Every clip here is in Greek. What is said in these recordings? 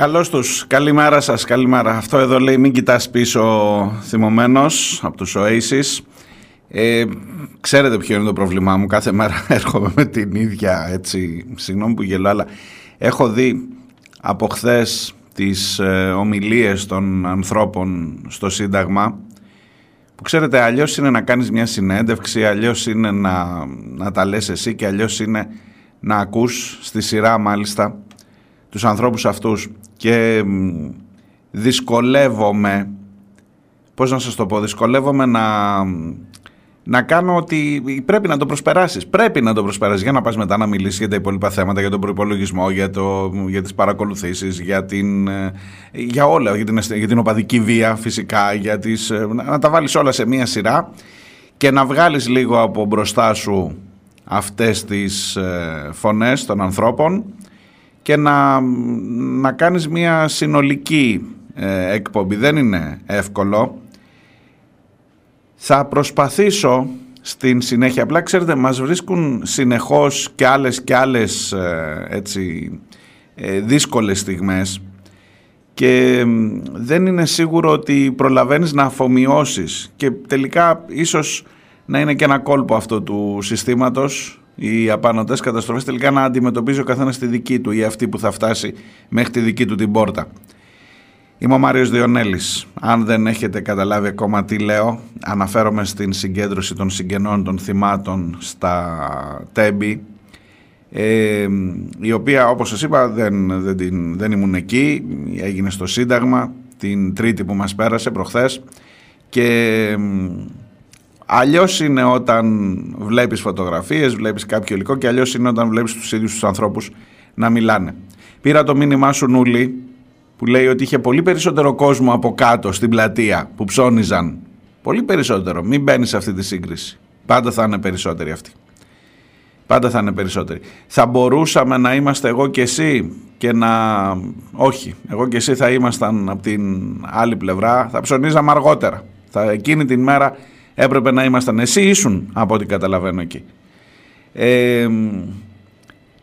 Καλώς τους, καλημέρα σας, καλημέρα. Αυτό εδώ λέει μην κοιτάς πίσω θυμωμένος από τους Oasis. Ε, ξέρετε ποιο είναι το πρόβλημά μου, κάθε μέρα έρχομαι με την ίδια έτσι, συγγνώμη που γελώ, αλλά έχω δει από χθες τις ε, ομιλίες των ανθρώπων στο Σύνταγμα που ξέρετε αλλιώς είναι να κάνεις μια συνέντευξη, αλλιώς είναι να, να τα λες εσύ και αλλιώς είναι να ακούς στη σειρά μάλιστα τους ανθρώπους αυτούς και δυσκολεύομαι, πώς να σας το πω, δυσκολεύομαι να, να κάνω ότι πρέπει να το προσπεράσεις. Πρέπει να το προσπεράσεις για να πας μετά να μιλήσεις για τα υπόλοιπα θέματα, για τον προϋπολογισμό, για, το, για τις παρακολουθήσεις, για, την, για όλα, για την, για την οπαδική βία φυσικά, για τις, να τα βάλεις όλα σε μία σειρά και να βγάλεις λίγο από μπροστά σου αυτές τις ε, φωνές των ανθρώπων και να, να κάνεις μια συνολική ε, εκπομπή. Δεν είναι εύκολο. Θα προσπαθήσω στην συνέχεια. Απλά ξέρετε μας βρίσκουν συνεχώς και άλλες και άλλες ε, έτσι, ε, δύσκολες στιγμές και δεν είναι σίγουρο ότι προλαβαίνεις να αφομοιώσεις και τελικά ίσως να είναι και ένα κόλπο αυτό του συστήματος οι απανοτές καταστροφές τελικά να αντιμετωπίζει ο καθένας τη δική του ή αυτή που θα φτάσει μέχρι τη δική του την πόρτα. Είμαι ο Μάριος Διονέλης. Αν δεν έχετε καταλάβει ακόμα τι λέω, αναφέρομαι στην συγκέντρωση των συγγενών των θυμάτων στα Τέμπη, ε, η οποία όπως σας είπα δεν, δεν, δεν ήμουν εκεί, έγινε στο Σύνταγμα την τρίτη που μας πέρασε προχθές και Αλλιώς είναι όταν βλέπεις φωτογραφίες, βλέπεις κάποιο υλικό και αλλιώς είναι όταν βλέπεις τους ίδιους τους ανθρώπους να μιλάνε. Πήρα το μήνυμά σου Νούλη που λέει ότι είχε πολύ περισσότερο κόσμο από κάτω στην πλατεία που ψώνιζαν. Πολύ περισσότερο. Μην μπαίνει σε αυτή τη σύγκριση. Πάντα θα είναι περισσότεροι αυτοί. Πάντα θα είναι περισσότεροι. Θα μπορούσαμε να είμαστε εγώ και εσύ και να... Όχι, εγώ και εσύ θα ήμασταν από την άλλη πλευρά. Θα ψωνίζαμε αργότερα. Θα εκείνη την μέρα έπρεπε να ήμασταν. Εσύ ήσουν από ό,τι καταλαβαίνω εκεί. Ε,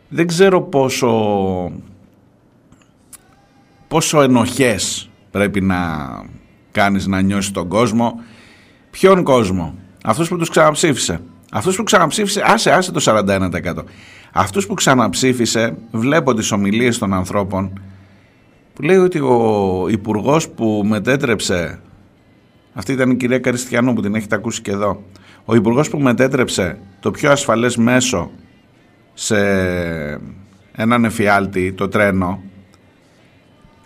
δεν ξέρω πόσο, πόσο ενοχές πρέπει να κάνεις να νιώσεις τον κόσμο. Ποιον κόσμο; Αυτούς που τους ξαναψήφισε. Αυτούς που ξαναψήφισε, άσε, άσε το 41%. Αυτούς που ξαναψήφισε, βλέπω τις ομιλίες των ανθρώπων που λέει ότι ο υπουργός που μετέτρεψε αυτή ήταν η κυρία Καριστιανού που την έχετε ακούσει και εδώ. Ο υπουργός που μετέτρεψε το πιο ασφαλές μέσο σε έναν εφιάλτη, το τρένο,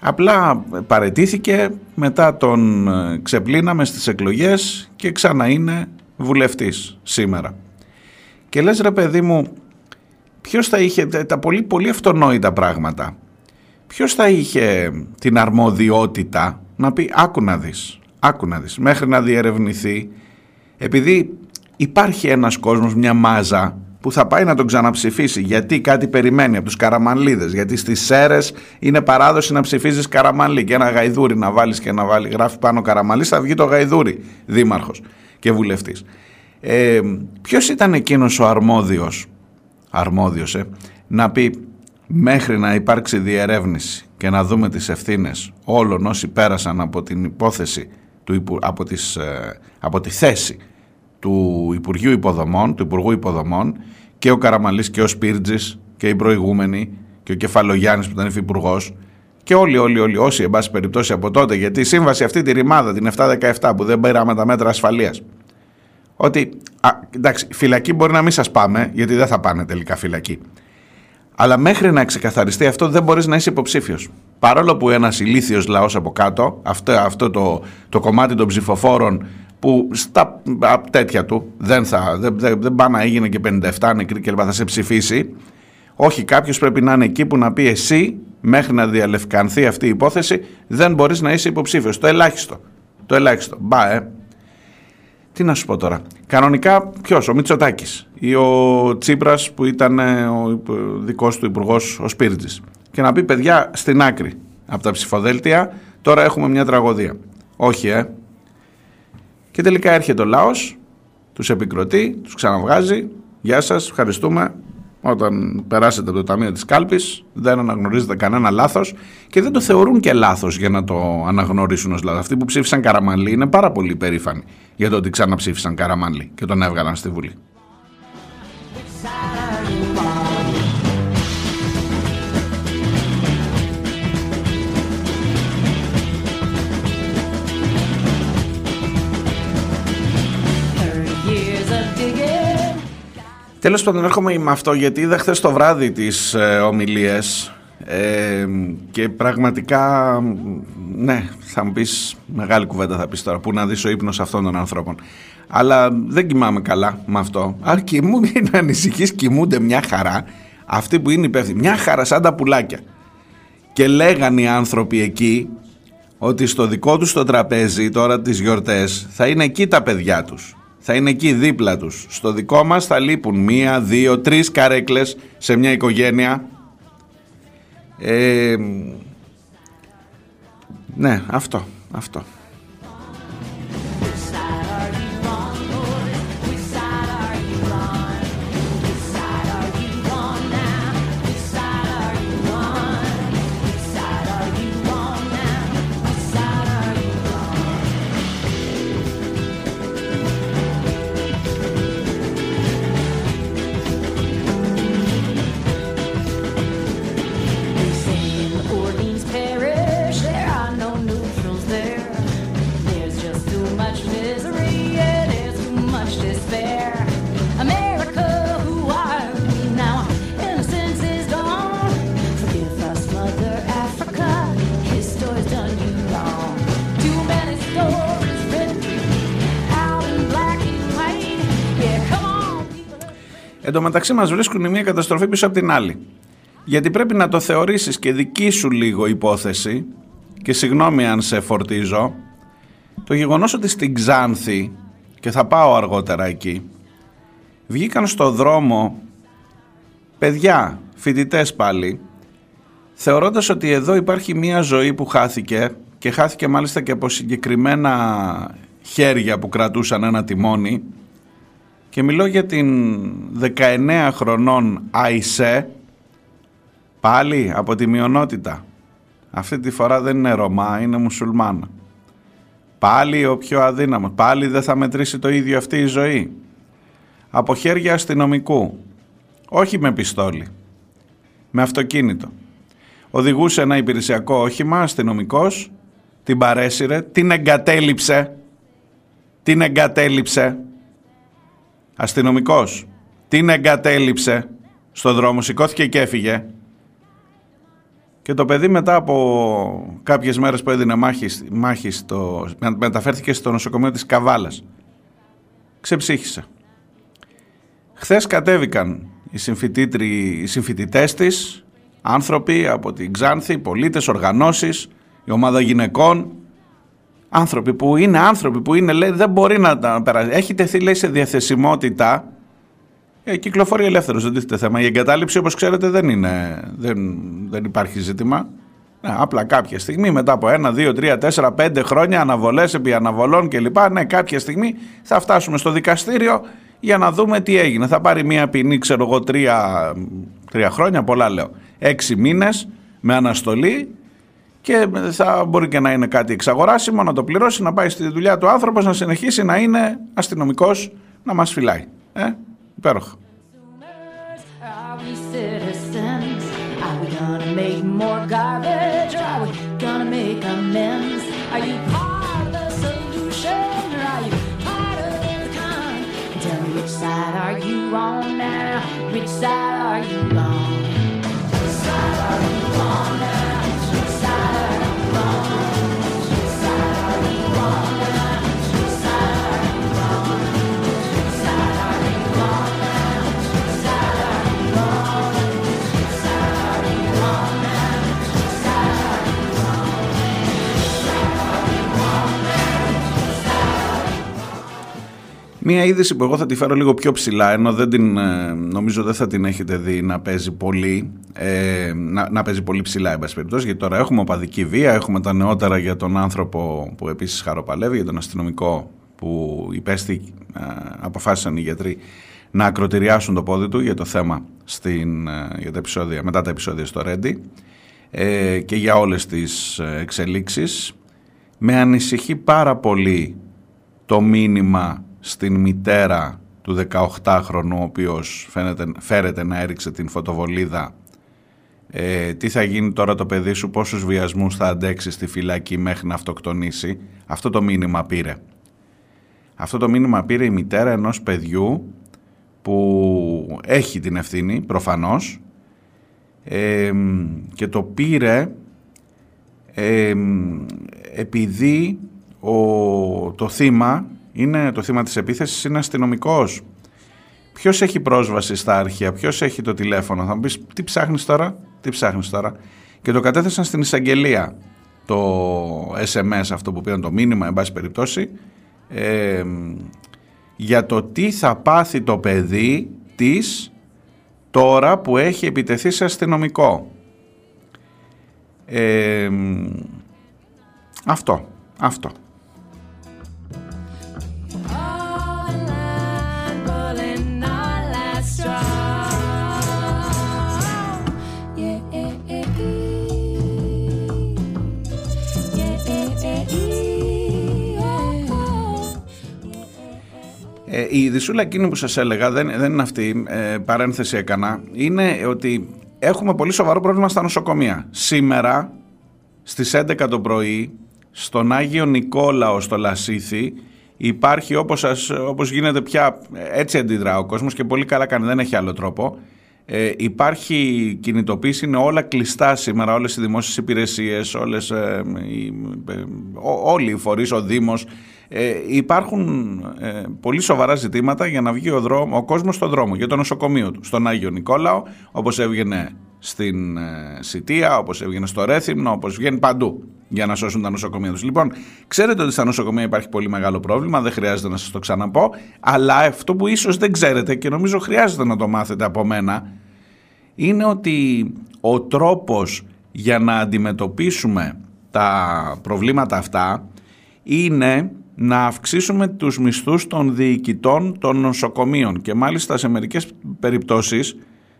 απλά παρετήθηκε, μετά τον ε, ξεπλύναμε στις εκλογές και ξανά είναι βουλευτής σήμερα. Και λες ρε παιδί μου, ποιος θα είχε τα πολύ, πολύ αυτονόητα πράγματα, ποιος θα είχε την αρμοδιότητα να πει άκου να δεις, άκου να δεις, μέχρι να διερευνηθεί, επειδή υπάρχει ένας κόσμος, μια μάζα που θα πάει να τον ξαναψηφίσει γιατί κάτι περιμένει από τους καραμανλίδες γιατί στις ΣΕΡΕΣ είναι παράδοση να ψηφίζεις καραμανλί και ένα γαϊδούρι να βάλεις και να βάλει γράφει πάνω καραμανλί θα βγει το γαϊδούρι δήμαρχος και βουλευτής. Ε, ποιος ήταν εκείνος ο αρμόδιος αρμόδιος ε, να πει μέχρι να υπάρξει διερεύνηση και να δούμε τις ευθύνες όλων όσοι πέρασαν από την υπόθεση του, από, τις, ε, από τη θέση του Υπουργείου Υποδομών, του Υπουργού Υποδομών και ο Καραμαλής και ο Σπίρτζης και οι προηγούμενοι και ο Κεφαλογιάννης που ήταν υφυπουργός και όλοι, όλοι, όλοι, όσοι, εν πάση περιπτώσει από τότε, γιατί η σύμβαση αυτή τη ρημάδα, την 717 που δεν πήραμε τα μέτρα ασφαλείας, ότι, α, εντάξει, φυλακή μπορεί να μην σας πάμε, γιατί δεν θα πάνε τελικά φυλακή. Αλλά μέχρι να ξεκαθαριστεί αυτό δεν μπορείς να είσαι υποψήφιος. Παρόλο που ένας ηλίθιος λαός από κάτω, αυτό, αυτό το, το κομμάτι των ψηφοφόρων που στα τέτοια του δεν, θα, δεν, δεν, δεν πάει να έγινε και 57 νεκροί και θα σε ψηφίσει. Όχι, κάποιος πρέπει να είναι εκεί που να πει εσύ μέχρι να διαλευκανθεί αυτή η υπόθεση δεν μπορείς να είσαι υποψήφιος. Το ελάχιστο. Το ελάχιστο. Μπα, ε. Τι να σου πω τώρα. Κανονικά ποιος, ο Μητσοτάκης ή ο Τσίπρας που ήταν ε, ο δικός του υπουργός, ο Σπίρτζη. Και να πει παιδιά στην άκρη από τα ψηφοδέλτια, τώρα έχουμε μια τραγωδία. Όχι, ε. Και τελικά έρχεται ο λαός, τους επικροτεί, τους ξαναβγάζει. Γεια σας, ευχαριστούμε. Όταν περάσετε από το Ταμείο της Κάλπης δεν αναγνωρίζετε κανένα λάθος και δεν το θεωρούν και λάθος για να το αναγνωρίσουν ως λάθος. Αυτοί που ψήφισαν Καραμανλή είναι πάρα πολύ περήφανοι για το ότι ξαναψήφισαν Καραμανλή και τον έβγαλαν στη Βουλή. Τέλος πάντων, έρχομαι με αυτό γιατί είδα χθες το βράδυ τις ε, ομιλίες ε, και πραγματικά, ναι, θα μου πεις μεγάλη κουβέντα θα πεις τώρα. Πού να δεις ο ύπνος αυτών των ανθρώπων. Αλλά δεν κοιμάμαι καλά με αυτό. Αν κοιμούν, να ανησυχείς, κοιμούνται μια χαρά. Αυτοί που είναι υπεύθυνοι, μια χαρά σαν τα πουλάκια. Και λέγανε οι άνθρωποι εκεί ότι στο δικό τους το τραπέζι τώρα τις γιορτές θα είναι εκεί τα παιδιά τους θα είναι εκεί δίπλα τους. Στο δικό μας θα λείπουν μία, δύο, τρεις καρέκλες σε μια οικογένεια. Ε, ναι, αυτό, αυτό. Μεταξύ μας βρίσκουν η μία καταστροφή πίσω από την άλλη. Γιατί πρέπει να το θεωρήσεις και δική σου λίγο υπόθεση και συγγνώμη αν σε φορτίζω το γεγονός ότι στην Ξάνθη και θα πάω αργότερα εκεί βγήκαν στο δρόμο παιδιά, φοιτητές πάλι θεωρώντας ότι εδώ υπάρχει μία ζωή που χάθηκε και χάθηκε μάλιστα και από συγκεκριμένα χέρια που κρατούσαν ένα τιμόνι και μιλώ για την 19 χρονών Αϊσέ πάλι από τη μειονότητα. Αυτή τη φορά δεν είναι Ρωμά, είναι Μουσουλμάνα. Πάλι ο πιο αδύναμος. Πάλι δεν θα μετρήσει το ίδιο αυτή η ζωή. Από χέρια αστυνομικού. Όχι με πιστόλι. Με αυτοκίνητο. Οδηγούσε ένα υπηρεσιακό όχημα, αστυνομικός, την παρέσυρε, την εγκατέλειψε. Την εγκατέλειψε αστυνομικός την εγκατέλειψε στο δρόμο, σηκώθηκε και έφυγε και το παιδί μετά από κάποιες μέρες που έδινε μάχη, μάχη στο, μεταφέρθηκε στο νοσοκομείο της Καβάλας. Ξεψύχησε. Χθες κατέβηκαν οι, οι συμφοιτητές της, άνθρωποι από την Ξάνθη, πολίτες, οργανώσεις, η ομάδα γυναικών, άνθρωποι που είναι άνθρωποι που είναι, λέει, δεν μπορεί να τα περάσει. Έχει τεθεί, λέει, σε διαθεσιμότητα. Ε, κυκλοφορεί ελεύθερος, δεν τίθεται θέμα. Η εγκατάλειψη, όπως ξέρετε, δεν, είναι, δεν, δεν υπάρχει ζήτημα. Ναι, απλά κάποια στιγμή, μετά από ένα, δύο, τρία, τέσσερα, πέντε χρόνια, αναβολές επί αναβολών κλπ. Ναι, κάποια στιγμή θα φτάσουμε στο δικαστήριο για να δούμε τι έγινε. Θα πάρει μία ποινή, ξέρω εγώ, τρία, τρία χρόνια, πολλά λέω. Έξι μήνες με αναστολή και θα μπορεί και να είναι κάτι εξαγοράσιμο, να το πληρώσει, να πάει στη δουλειά του άνθρωπος, να συνεχίσει να είναι αστυνομικός, να μας φυλάει. Ε, υπέροχα. Sorry, wrong. Μία είδηση που εγώ θα τη φέρω λίγο πιο ψηλά, ενώ δεν την, ε, νομίζω δεν θα την έχετε δει να παίζει πολύ, ε, να, να παίζει πολύ ψηλά, εν πάση περιπτώσει, γιατί τώρα έχουμε οπαδική βία, έχουμε τα νεότερα για τον άνθρωπο που επίσης χαροπαλεύει, για τον αστυνομικό που υπέστη, ε, αποφάσισαν οι γιατροί να ακροτηριάσουν το πόδι του για το θέμα στην, ε, για τα επεισόδια, μετά τα επεισόδια στο Ρέντι ε, και για όλες τις εξελίξεις. Με ανησυχεί πάρα το μήνυμα στην μητέρα του 18χρονου ο οποίος φαίνεται, φέρεται να έριξε την φωτοβολίδα ε, τι θα γίνει τώρα το παιδί σου, πόσους βιασμούς θα αντέξει στη φυλακή μέχρι να αυτοκτονήσει; Αυτό το μήνυμα πήρε. Αυτό το μήνυμα πήρε η μητέρα ενός παιδιού που έχει την ευθύνη προφανώς ε, και το πήρε ε, επειδή ο, το θύμα είναι το θύμα της επίθεσης, είναι αστυνομικός. Ποιος έχει πρόσβαση στα αρχεία, ποιος έχει το τηλέφωνο; Θα μου πεις τι ψάχνεις τώρα, τι ψάχνεις τώρα; Και το κατέθεσαν στην εισαγγελία το SMS αυτό που πήραν το μήνυμα, εν πάση περιπτώσει, για το τι θα πάθει το παιδί της τώρα που έχει επιτεθεί σε αστυνομικό. αυτό, αυτό. Ε, η δυσούλα εκείνη που σας έλεγα δεν, δεν είναι αυτή, ε, παρένθεση έκανα, είναι ότι έχουμε πολύ σοβαρό πρόβλημα στα νοσοκομεία. Σήμερα στις 11 το πρωί στον Άγιο Νικόλαο στο Λασίθι υπάρχει όπως, σας, όπως γίνεται πια, έτσι αντιδρά ο κόσμος και πολύ καλά κάνει, δεν έχει άλλο τρόπο. Ε, υπάρχει κινητοποίηση, είναι όλα κλειστά σήμερα, όλες οι δημόσιες υπηρεσίες, όλες, ε, οι, ε, όλοι οι φορείς, ο Δήμος, ε, υπάρχουν ε, πολύ σοβαρά ζητήματα για να βγει ο, δρόμο, ο κόσμος στον δρόμο, για το νοσοκομείο του, στον Άγιο Νικόλαο, όπως έβγαινε στην ε, Σιτία, όπως έβγαινε στο Ρέθυμνο, όπως βγαίνει παντού για να σώσουν τα νοσοκομεία τους. Λοιπόν, ξέρετε ότι στα νοσοκομεία υπάρχει πολύ μεγάλο πρόβλημα, δεν χρειάζεται να σας το ξαναπώ, αλλά αυτό που ίσως δεν ξέρετε και νομίζω χρειάζεται να το μάθετε από μένα, είναι ότι ο τρόπος για να αντιμετωπίσουμε τα προβλήματα αυτά είναι να αυξήσουμε τους μισθούς των διοικητών των νοσοκομείων και μάλιστα σε μερικές περιπτώσεις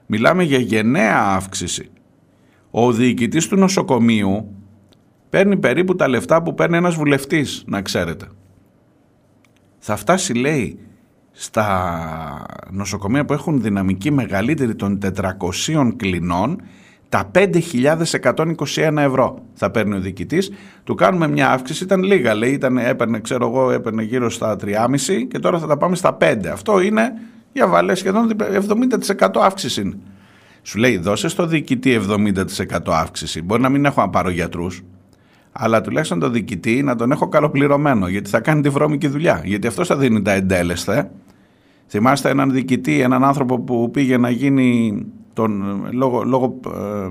μιλάμε για γενναία αύξηση. Ο διοικητής του νοσοκομείου παίρνει περίπου τα λεφτά που παίρνει ένας βουλευτής, να ξέρετε. Θα φτάσει, λέει, στα νοσοκομεία που έχουν δυναμική μεγαλύτερη των 400 κλινών τα 5.121 ευρώ θα παίρνει ο διοικητής. Του κάνουμε μια αύξηση, ήταν λίγα λέει, ήταν, έπαιρνε, ξέρω εγώ, έπαιρνε γύρω στα 3,5 και τώρα θα τα πάμε στα 5. Αυτό είναι για βάλε σχεδόν 70% αύξηση. Σου λέει, δώσε στο διοικητή 70% αύξηση. Μπορεί να μην έχω να πάρω γιατρούς, αλλά τουλάχιστον το διοικητή να τον έχω καλοπληρωμένο, γιατί θα κάνει τη βρώμικη δουλειά. Γιατί αυτό θα δίνει τα εντέλεσθε. Θυμάστε έναν διοικητή, έναν άνθρωπο που πήγε να γίνει τον, λόγω, λόγω ε,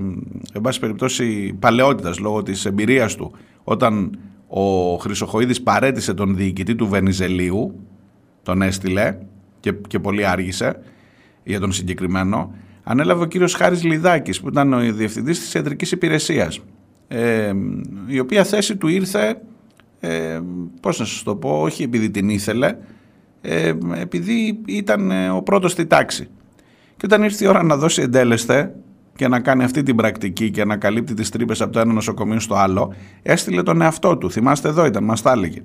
εν πάση περιπτώσει παλαιότητας, λόγω της εμπειρίας του όταν ο Χρυσοχοίδης παρέτησε τον διοικητή του Βενιζελίου τον έστειλε και, και πολύ άργησε για τον συγκεκριμένο ανέλαβε ο κύριος Χάρης Λιδάκης που ήταν ο διευθυντής της ιατρικής υπηρεσίας ε, η οποία θέση του ήρθε ε, πώς να σας το πω όχι επειδή την ήθελε ε, επειδή ήταν ε, ο πρώτος στη τάξη και όταν ήρθε η ώρα να δώσει εντέλεσθε, και να κάνει αυτή την πρακτική και να καλύπτει τις τρύπες από το ένα νοσοκομείο στο άλλο, έστειλε τον εαυτό του. Θυμάστε εδώ ήταν, μας τα έλεγε.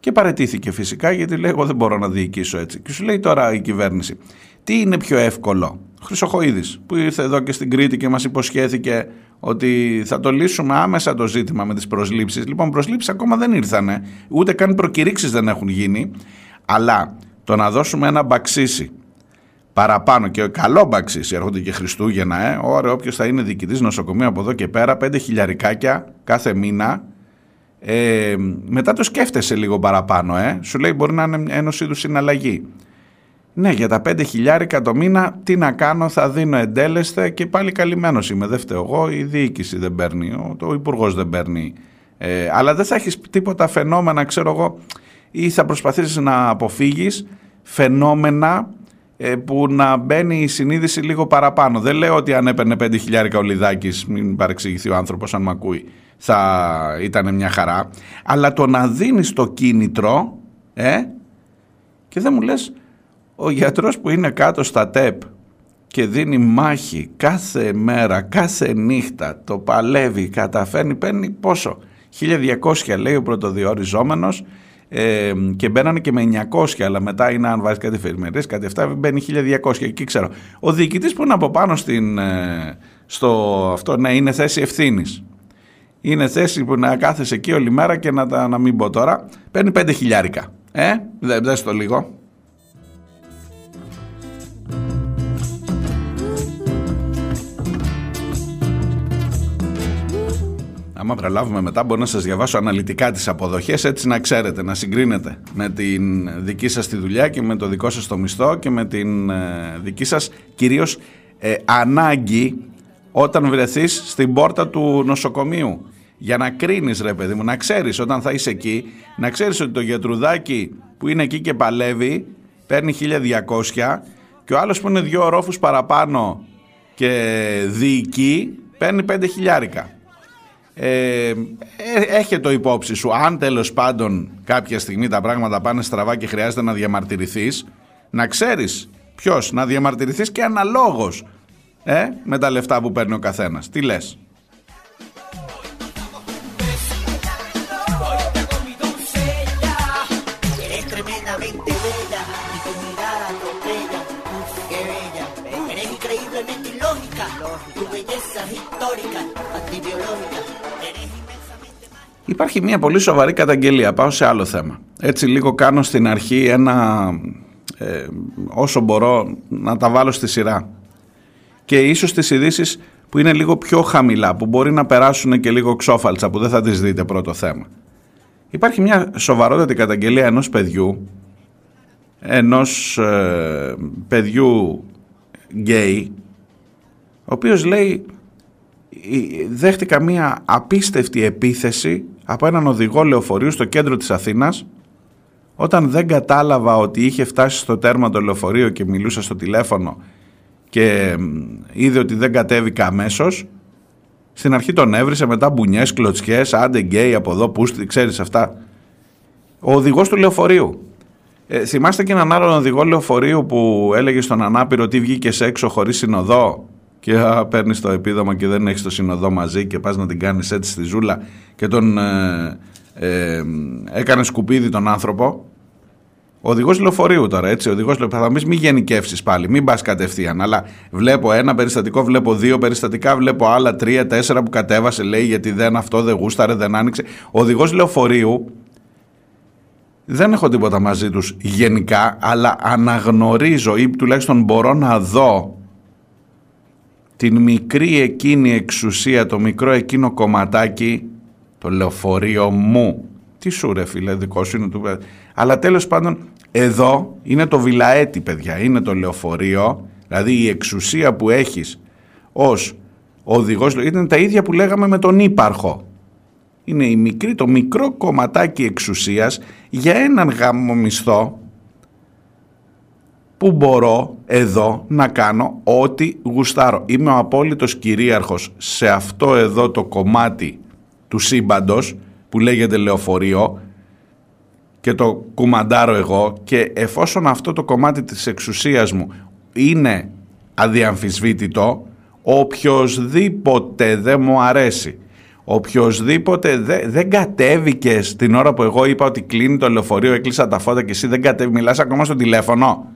Και παρετήθηκε φυσικά γιατί λέει: Εγώ δεν μπορώ να διοικήσω έτσι. Και σου λέει τώρα η κυβέρνηση: Τι είναι πιο εύκολο. Χρυσοχοίδης που ήρθε εδώ και στην Κρήτη και μας υποσχέθηκε ότι θα το λύσουμε άμεσα το ζήτημα με τις προσλήψεις. Λοιπόν, προσλήψεις ακόμα δεν ήρθανε, ούτε καν προκηρύξεις δεν έχουν γίνει. Αλλά το να δώσουμε ένα μπαξίσι παραπάνω και καλό μπαξίσι, έρχονται και Χριστούγεννα, ε, ωραία, όποιος θα είναι διοικητής νοσοκομείου από εδώ και πέρα, πέντε χιλιαρικάκια κάθε μήνα ε, μετά το σκέφτεσαι λίγο παραπάνω, ε. σου λέει μπορεί να είναι ενός είδους συναλλαγή. Ναι, για τα 5 χιλιάρικα το μήνα, τι να κάνω, θα δίνω εντέλεσθε και πάλι καλυμμένος είμαι. Δεν φταίω εγώ, η διοίκηση δεν παίρνει, ο, ο υπουργός δεν παίρνει. Ε, αλλά δεν θα έχεις τίποτα φαινόμενα, ξέρω εγώ, ή θα προσπαθήσεις να αποφύγεις φαινόμενα ε, που να μπαίνει η συνείδηση λίγο παραπάνω. Δεν λέω ότι αν έπαιρνε 5 χιλιάρικα ο Λιδάκης, μην παρεξηγηθεί ο άνθρωπος αν με ακούει, θα ήταν μια χαρά. Αλλά το να δίνεις το κίνητρο, ε, και δεν μου λες, ο γιατρός που είναι κάτω στα ΤΕΠ και δίνει μάχη κάθε μέρα, κάθε νύχτα, το παλεύει, καταφέρνει, παίρνει πόσο, 1200 λέει ο πρωτοδιοριζόμενος ε, και μπαίνανε και με 900 αλλά μετά είναι αν βάζεις κάτι εφημερίες, κάτι αυτά μπαίνει 1200 εκεί ξέρω. Ο διοικητής που είναι από πάνω στην, ε, στο αυτό, ναι είναι θέση ευθύνης είναι θέση που να κάθεσαι εκεί όλη μέρα και να τα να μην πω τώρα. Παίρνει πέντε χιλιάρικα. Ε, δεν δες το λίγο. Άμα προλάβουμε μετά μπορώ να σας διαβάσω αναλυτικά τις αποδοχές έτσι να ξέρετε, να συγκρίνετε με την δική σας τη δουλειά και με το δικό σας το μισθό και με την ε, δική σας κυρίως ε, ανάγκη όταν βρεθείς στην πόρτα του νοσοκομείου για να κρίνεις ρε παιδί μου, να ξέρεις όταν θα είσαι εκεί, να ξέρεις ότι το γιατρουδάκι που είναι εκεί και παλεύει παίρνει 1200 και ο άλλος που είναι δύο ορόφους παραπάνω και διοικεί παίρνει 5 χιλιάρικα. Ε, ε, έχει το υπόψη σου. Αν τέλος πάντων κάποια στιγμή τα πράγματα πάνε στραβά και χρειάζεται να διαμαρτυρηθείς να ξέρεις ποιος να διαμαρτυρηθείς και αναλόγως ε, με τα λεφτά που παίρνει ο καθένας. Τι λες; Υπάρχει μια πολύ σοβαρή καταγγελία. Πάω σε άλλο θέμα. Έτσι λίγο κάνω στην αρχή ένα... Ε, όσο μπορώ να τα βάλω στη σειρά. Και ίσως τις ειδήσεις που είναι λίγο πιο χαμηλά, που μπορεί να περάσουν και λίγο ξόφαλτσα, που δεν θα τις δείτε πρώτο θέμα. Υπάρχει μια σοβαρότατη καταγγελία ενός παιδιού, ενός ε, παιδιού γκέι, ο οποίος λέει δέχτηκα μια απίστευτη επίθεση από έναν οδηγό λεωφορείου στο κέντρο της Αθήνας όταν δεν κατάλαβα ότι είχε φτάσει στο τέρμα το λεωφορείο και μιλούσα στο τηλέφωνο και είδε ότι δεν κατέβηκα αμέσως. Στην αρχή τον έβρισε, μετά μπουνιές, κλωτσιές, άντε γκέι από εδώ, πούστη, ξέρεις αυτά. Ο οδηγός του λεωφορείου. Ε, θυμάστε και έναν άλλον οδηγό λεωφορείου που έλεγε στον ανάπηρο ότι βγήκες έξω χωρίς συνοδό και παίρνεις το επίδομα και δεν έχεις το συνοδό μαζί και πας να την κάνεις έτσι στη ζούλα και τον ε, ε, έκανες σκουπίδι τον άνθρωπο. Ο οδηγός λεωφορείου τώρα, έτσι. Ο οδηγός λεωφορείου. Θα πει μην γενικεύσεις πάλι, μην πας κατευθείαν. Αλλά βλέπω ένα περιστατικό, βλέπω δύο περιστατικά, βλέπω άλλα τρία, τέσσερα που κατέβασε, λέει γιατί δεν αυτό δεν γούσταρε, δεν άνοιξε. Ο οδηγός λεωφορείου δεν έχω τίποτα μαζί τους γενικά, αλλά αναγνωρίζω ή τουλάχιστον μπορώ να δω την μικρή εκείνη εξουσία, το μικρό εκείνο κομματάκι, το λεωφορείο μου. Τι σου ρε φίλε, δικό σου είναι του... Αλλά τέλος πάντων, εδώ είναι το βιλαέτη παιδιά, είναι το λεωφορείο, δηλαδή η εξουσία που έχεις ως οδηγός, ήταν τα ίδια που λέγαμε με τον ύπαρχο. Είναι η μικρή, το μικρό κομματάκι εξουσίας για έναν γάμο μισθό που μπορώ εδώ να κάνω ό,τι γουστάρω. Είμαι ο απόλυτος κυρίαρχος σε αυτό εδώ το κομμάτι του σύμπαντος που λέγεται λεωφορείο και το κουμαντάρω εγώ και εφόσον αυτό το κομμάτι της εξουσίας μου είναι αδιαμφισβήτητο, οποιοδήποτε δεν μου αρέσει οποιοδήποτε δεν, δεν κατέβηκε την ώρα που εγώ είπα ότι κλείνει το λεωφορείο, έκλεισα τα φώτα και εσύ δεν κατέβει, μιλάς ακόμα στο τηλέφωνο.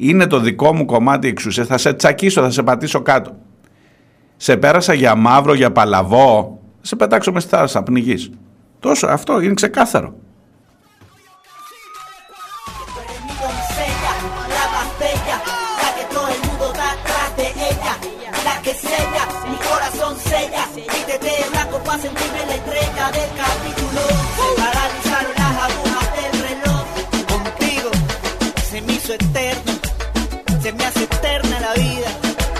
Είναι το δικό μου κομμάτι εξουσία. Θα σε τσακίσω, θα σε πατήσω κάτω. Σε πέρασα για μαύρο, για παλαβό. Θα σε πετάξω μες στη θάλασσα, πνιγείς. Τόσο, αυτό είναι ξεκάθαρο. sentirme la entrega del capítulo. Se paralizaron las agujas del reloj. Contigo se me hizo eterno, se me hace eterna la vida.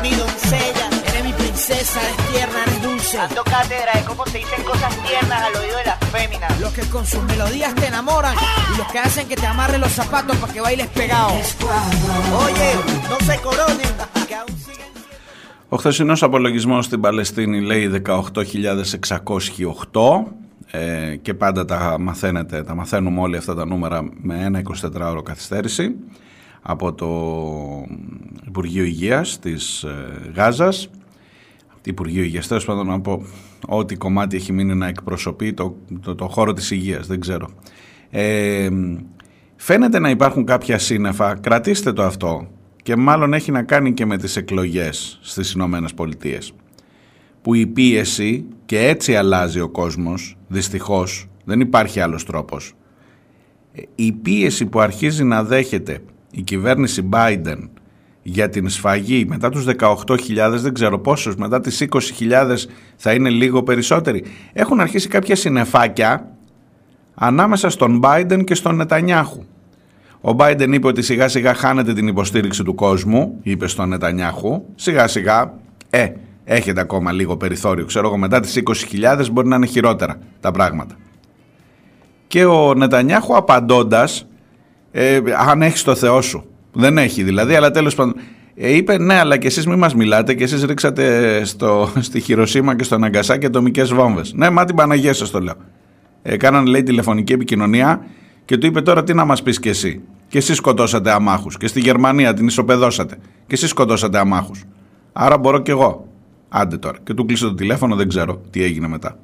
Mi doncella, eres mi princesa, eres tierna, eres dulce. Dando cátedra de cómo se dicen cosas tiernas al oído de las féminas. Los que con sus melodías te enamoran y los que hacen que te amarren los zapatos para que bailes pegado. Oye, no se coronen, que aún siguen. Ο χθεσινός απολογισμός στην Παλαιστίνη λέει 18.608 ε, και πάντα τα μαθαίνετε, τα μαθαίνουμε όλοι αυτά τα νούμερα με ένα 24ωρο καθυστέρηση από το Υπουργείο Υγείας της ε, Γάζας. Υπουργείο Υγείας, τέλος πάντων να πω ό,τι κομμάτι έχει μείνει να εκπροσωπεί το, το, το χώρο της υγείας, δεν ξέρω. Ε, φαίνεται να υπάρχουν κάποια σύννεφα, κρατήστε το αυτό, και μάλλον έχει να κάνει και με τις εκλογές στις Ηνωμένες Πολιτείες που η πίεση και έτσι αλλάζει ο κόσμος δυστυχώς δεν υπάρχει άλλος τρόπος η πίεση που αρχίζει να δέχεται η κυβέρνηση Biden για την σφαγή μετά τους 18.000 δεν ξέρω πόσους μετά τις 20.000 θα είναι λίγο περισσότεροι έχουν αρχίσει κάποια συνεφάκια ανάμεσα στον Biden και στον Νετανιάχου ο Biden είπε ότι σιγά σιγά χάνεται την υποστήριξη του κόσμου, είπε στον Νετανιάχου. Σιγά σιγά, ε, έχετε ακόμα λίγο περιθώριο. Ξέρω εγώ μετά τις 20.000 μπορεί να είναι χειρότερα τα πράγματα. Και ο Νετανιάχου απαντώντας, ε, αν έχεις το Θεό σου. Δεν έχει δηλαδή, αλλά τέλος πάντων. Ε, είπε ναι, αλλά και εσείς μην μας μιλάτε και εσείς ρίξατε στο, στη Χειροσύμα και στο Ναγκασάκι ατομικές βόμβες. Ναι, μα την Παναγία σας το λέω. Ε, κάναν λέει τηλεφωνική επικοινωνία και του είπε τώρα τι να μας πεις και εσύ; Και εσείς σκοτώσατε αμάχους και στη Γερμανία την ισοπεδώσατε και εσείς σκοτώσατε αμάχους. Άρα μπορώ κι εγώ. Άντε τώρα. Και του κλείσε το τηλέφωνο, δεν ξέρω τι έγινε μετά.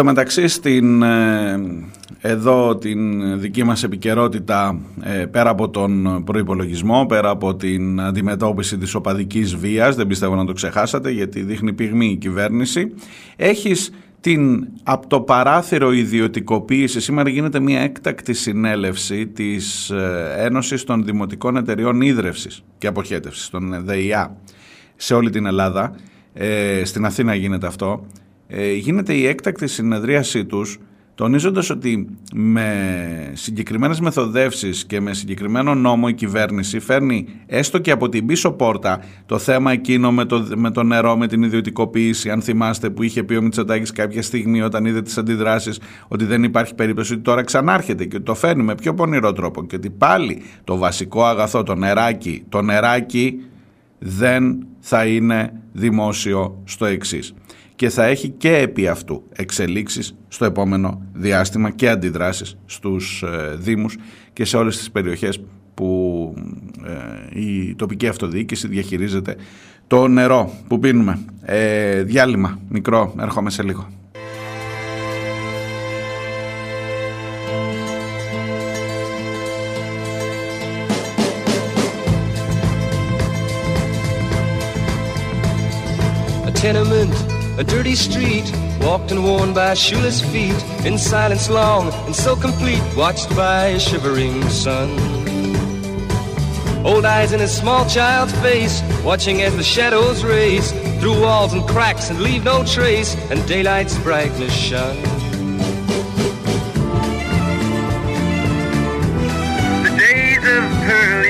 Τω μεταξύ στην, ε, εδώ την δική μας επικαιρότητα ε, πέρα από τον προϋπολογισμό, πέρα από την αντιμετώπιση της οπαδικής βίας, δεν πιστεύω να το ξεχάσατε γιατί δείχνει πυγμή η κυβέρνηση, έχεις την από το παράθυρο ιδιωτικοποίηση. Σήμερα γίνεται μια έκτακτη συνέλευση της ε, Ένωσης των Δημοτικών Εταιριών Ίδρευσης και Αποχέτευσης, των ΔΕΙΑ, σε όλη την Ελλάδα. στην Αθήνα γίνεται αυτό ε, γίνεται η έκτακτη συνεδρίασή τους τονίζοντας ότι με συγκεκριμένες μεθοδεύσεις και με συγκεκριμένο νόμο η κυβέρνηση φέρνει έστω και από την πίσω πόρτα το θέμα εκείνο με το, με το νερό, με την ιδιωτικοποίηση, αν θυμάστε που είχε πει ο Μητσοτάκης κάποια στιγμή όταν είδε τις αντιδράσεις ότι δεν υπάρχει περίπτωση ότι τώρα ξανάρχεται και το φέρνει με πιο πονηρό τρόπο και ότι πάλι το βασικό αγαθό, το νεράκι, το νεράκι δεν θα είναι δημόσιο στο εξής και θα έχει και επί αυτού εξελίξεις στο επόμενο διάστημα και αντιδράσεις στους ε, δήμους και σε όλες τις περιοχές που ε, η τοπική αυτοδιοίκηση διαχειρίζεται το νερό που πίνουμε. Ε, διάλειμμα μικρό, έρχομαι σε λίγο. A dirty street, walked and worn by shoeless feet, in silence long and so complete, watched by a shivering sun. Old eyes in a small child's face, watching as the shadows race through walls and cracks and leave no trace, and daylight's brightness shine. The days of Pearly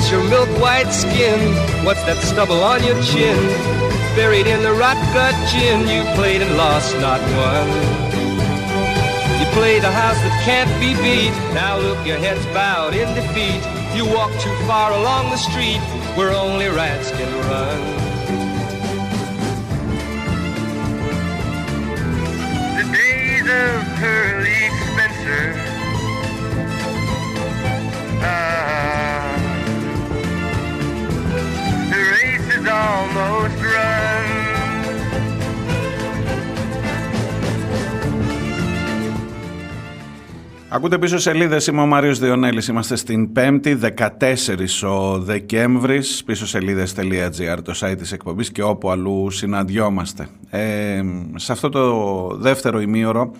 Where's your milk white skin? What's that stubble on your chin? Buried in the rot gut gin, you played and lost, not won. You played a house that can't be beat. Now look, your head's bowed in defeat. You walk too far along the street where only rats can run. The days of Pearly Spencer. Almost run. Ακούτε πίσω σελίδες, είμαι ο Μάριος Διονέλης, είμαστε στην 5η 14 ο Δεκέμβρης, πίσω σελίδες.gr το site της εκπομπής και όπου αλλού συναντιόμαστε. Ε, σε αυτό το δεύτερο ημίωρο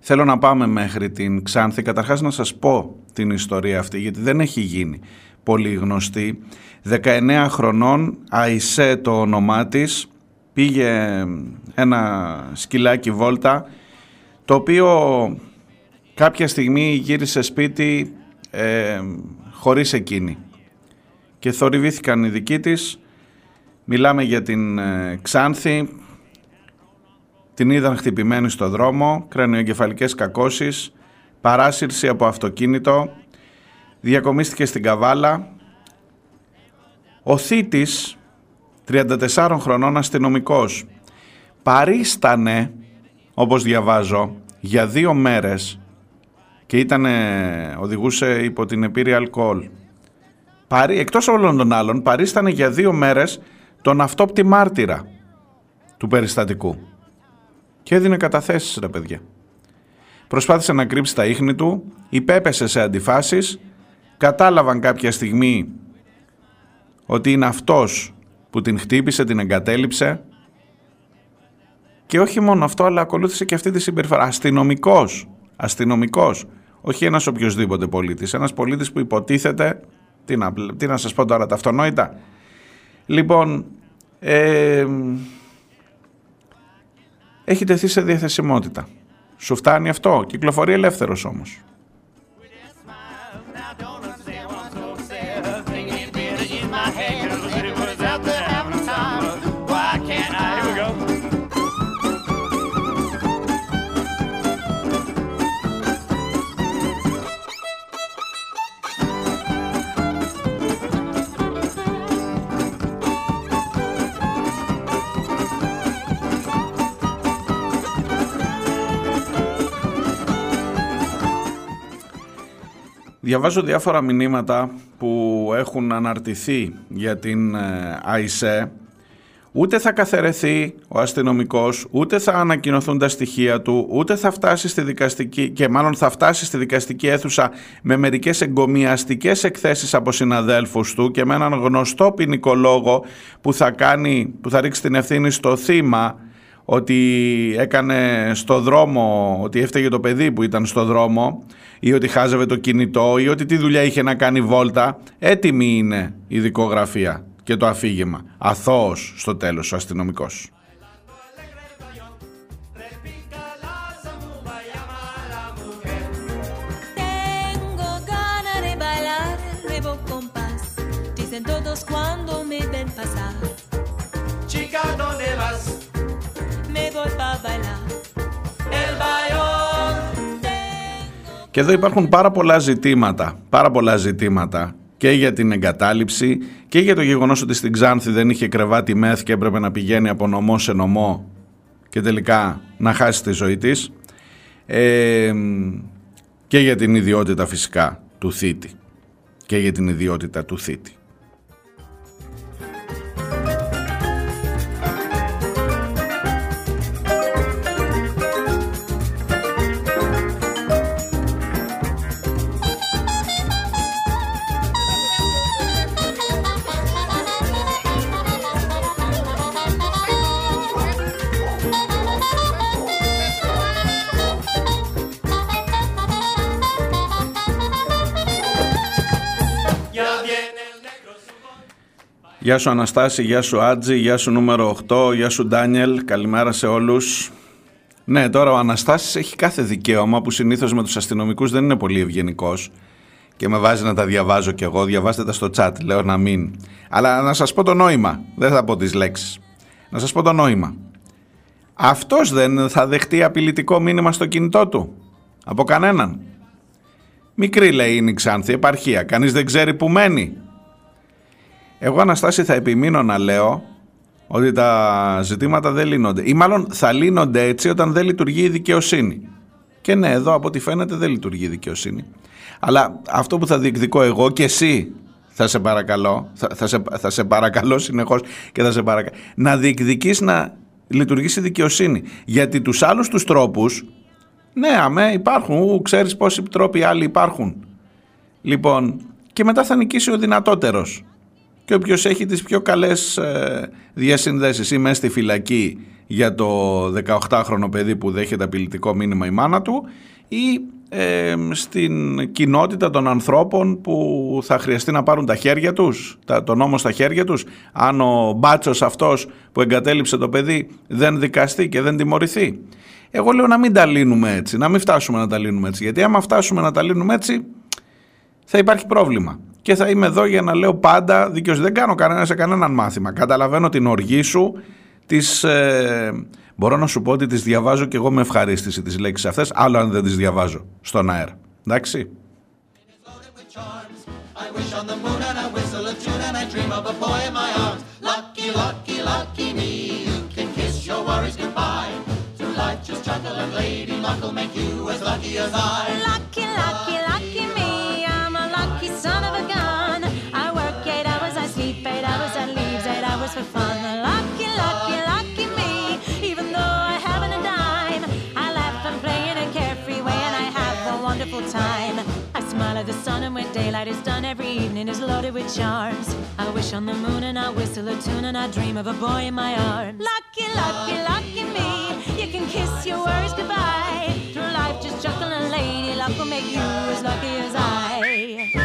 θέλω να πάμε μέχρι την Ξάνθη, καταρχάς να σας πω την ιστορία αυτή γιατί δεν έχει γίνει πολύ γνωστή. 19 χρονών, Αϊσέ το όνομά της, πήγε ένα σκυλάκι βόλτα το οποίο κάποια στιγμή γύρισε σπίτι ε, χωρίς εκείνη. Και θορυβήθηκαν οι δικοί της. Μιλάμε για την ε, Ξάνθη. Την είδαν χτυπημένη στο δρόμο κρανιογκεφαλικές κακώσεις παράσυρση από αυτοκίνητο διακομίστηκε στην Καβάλα ο θήτης 34 χρονών αστυνομικός παρίστανε όπως διαβάζω για δύο μέρες και ήταν, οδηγούσε υπό την επίρρεια αλκοόλ. Παρί, εκτός όλων των άλλων, παρίστανε για δύο μέρες τον αυτόπτη μάρτυρα του περιστατικού. Και έδινε καταθέσεις, ρε παιδιά. Προσπάθησε να κρύψει τα ίχνη του, υπέπεσε σε αντιφάσεις, κατάλαβαν κάποια στιγμή ότι είναι αυτός που την χτύπησε, την εγκατέλειψε; Και όχι μόνο αυτό, αλλά ακολούθησε και αυτή τη συμπεριφορά. Αστυνομικός, αστυνομικός, όχι ένας οποιοδήποτε πολίτης, ένας πολίτης που υποτίθεται, τι να, τι να σας πω τώρα, τα αυτονόητα. Λοιπόν, ε, έχει τεθεί σε διαθεσιμότητα. Σου φτάνει αυτό, κυκλοφορεί ελεύθερος όμως. Διαβάζω διάφορα μηνύματα που έχουν αναρτηθεί για την ΑΙΣΕ. Ούτε θα καθαιρεθεί ο αστυνομικός, ούτε θα ανακοινωθούν τα στοιχεία του, ούτε θα φτάσει στη δικαστική και μάλλον θα φτάσει στη δικαστική αίθουσα με μερικές εγκομιαστικές εκθέσεις από συναδέλφους του και με έναν γνωστό ποινικό λόγο που θα, κάνει, που θα ρίξει την ευθύνη στο θύμα ότι έκανε στο δρόμο, ότι έφταιγε το παιδί που ήταν στο δρόμο ή ότι χάζευε το κινητό ή ότι τι δουλειά είχε να κάνει βόλτα. Έτοιμη είναι η δικογραφία και το αφήγημα. Αθώος στο τέλος ο αστυνομικός. Και εδώ υπάρχουν πάρα πολλά ζητήματα, πάρα πολλά ζητήματα και για την εγκατάλειψη και για το γεγονός ότι στην Ξάνθη δεν είχε κρεβάτι μεθ και έπρεπε να πηγαίνει από νομό σε νομό και τελικά να χάσει τη ζωή της ε, και για την ιδιότητα φυσικά του θήτη και για την ιδιότητα του θήτη. Γεια σου Αναστάση, γεια σου Άτζη, γεια σου νούμερο 8, γεια σου Ντάνιελ, καλημέρα σε όλους. Ναι, τώρα ο Αναστάσης έχει κάθε δικαίωμα που συνήθως με τους αστυνομικούς δεν είναι πολύ ευγενικός και με βάζει να τα διαβάζω κι εγώ, διαβάστε τα στο chat, λέω να μην. Αλλά να σας πω το νόημα, δεν θα πω τις λέξεις. Να σας πω το νόημα. Αυτός δεν θα δεχτεί απειλητικό μήνυμα στο κινητό του, από κανέναν. Μικρή λέει είναι η Ξάνθη, επαρχία, κανείς δεν ξέρει που μένει; Εγώ Αναστάση θα επιμείνω να λέω ότι τα ζητήματα δεν λύνονται ή μάλλον θα λύνονται έτσι όταν δεν λειτουργεί η δικαιοσύνη. Και ναι, εδώ από ό,τι φαίνεται δεν λειτουργεί η δικαιοσύνη. Αλλά αυτό που θα διεκδικώ εγώ και εσύ θα σε παρακαλώ, θα, θα, σε, θα σε παρακαλώ συνεχώς και θα σε παρακαλώ, να διεκδικείς να λειτουργήσει η δικαιοσύνη. Γιατί τους άλλους τους τρόπους, ναι αμέ υπάρχουν, ου, ξέρεις πόσοι τρόποι άλλοι υπάρχουν. Λοιπόν, και μετά θα νικήσει ο δυνατότερος. Και όποιος έχει τις πιο καλές ε, διασυνδέσεις ή μέσα στη φυλακή για το 18χρονο παιδί που δέχεται απειλητικό μήνυμα η μάνα του ή ε, στην κοινότητα των ανθρώπων που θα χρειαστεί να πάρουν τα χέρια τους, τα, τον νόμο στα χέρια τους, αν ο μπάτσος αυτός που εγκατέλειψε το παιδί δεν δικαστεί και δεν τιμωρηθεί. Εγώ λέω να μην τα λύνουμε έτσι, να μην φτάσουμε να τα λύνουμε έτσι, γιατί άμα φτάσουμε να τα λύνουμε έτσι θα υπάρχει πρόβλημα. Και θα είμαι εδώ για να λέω πάντα δικαιοσύνη. Δεν κάνω κανένα σε κανέναν μάθημα. Καταλαβαίνω την οργή σου, τις, ε, μπορώ να σου πω ότι τις διαβάζω και εγώ με ευχαρίστηση τις λέξεις αυτές, άλλο αν δεν τις διαβάζω στον αέρα. Εντάξει. I wish daylight is done, every evening is loaded with charms. I wish on the moon, and I whistle a tune, and I dream of a boy in my arms. Lucky, lucky, lucky me. You can kiss your worries goodbye. Through life, just chuckle and lady luck will make you as lucky as I.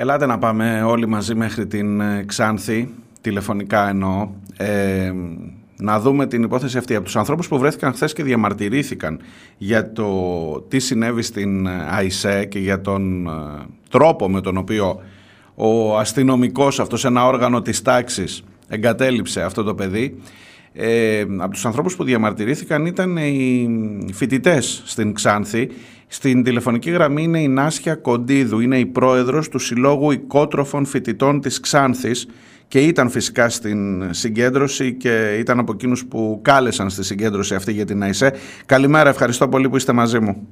Ελάτε να πάμε όλοι μαζί μέχρι την ε, Ξάνθη, τηλεφωνικά εννοώ, ε, να δούμε την υπόθεση αυτή από τους ανθρώπους που βρέθηκαν χθες και διαμαρτυρήθηκαν για το τι συνέβη στην ε, ΑΙΣΕ και για τον ε, τρόπο με τον οποίο ο αστυνομικός αυτός ένα όργανο της τάξης εγκατέλειψε αυτό το παιδί. Ε, από τους ανθρώπους που διαμαρτυρήθηκαν ήταν οι φοιτητές στην Ξάνθη. Στην τηλεφωνική γραμμή είναι η Νάσια Κοντίδου, είναι η πρόεδρος του Συλλόγου Οικότροφων Φοιτητών της Ξάνθης και ήταν φυσικά στην συγκέντρωση και ήταν από εκείνους που κάλεσαν στη συγκέντρωση αυτή για την ΑΙΣΕ. Καλημέρα, ευχαριστώ πολύ που είστε μαζί μου.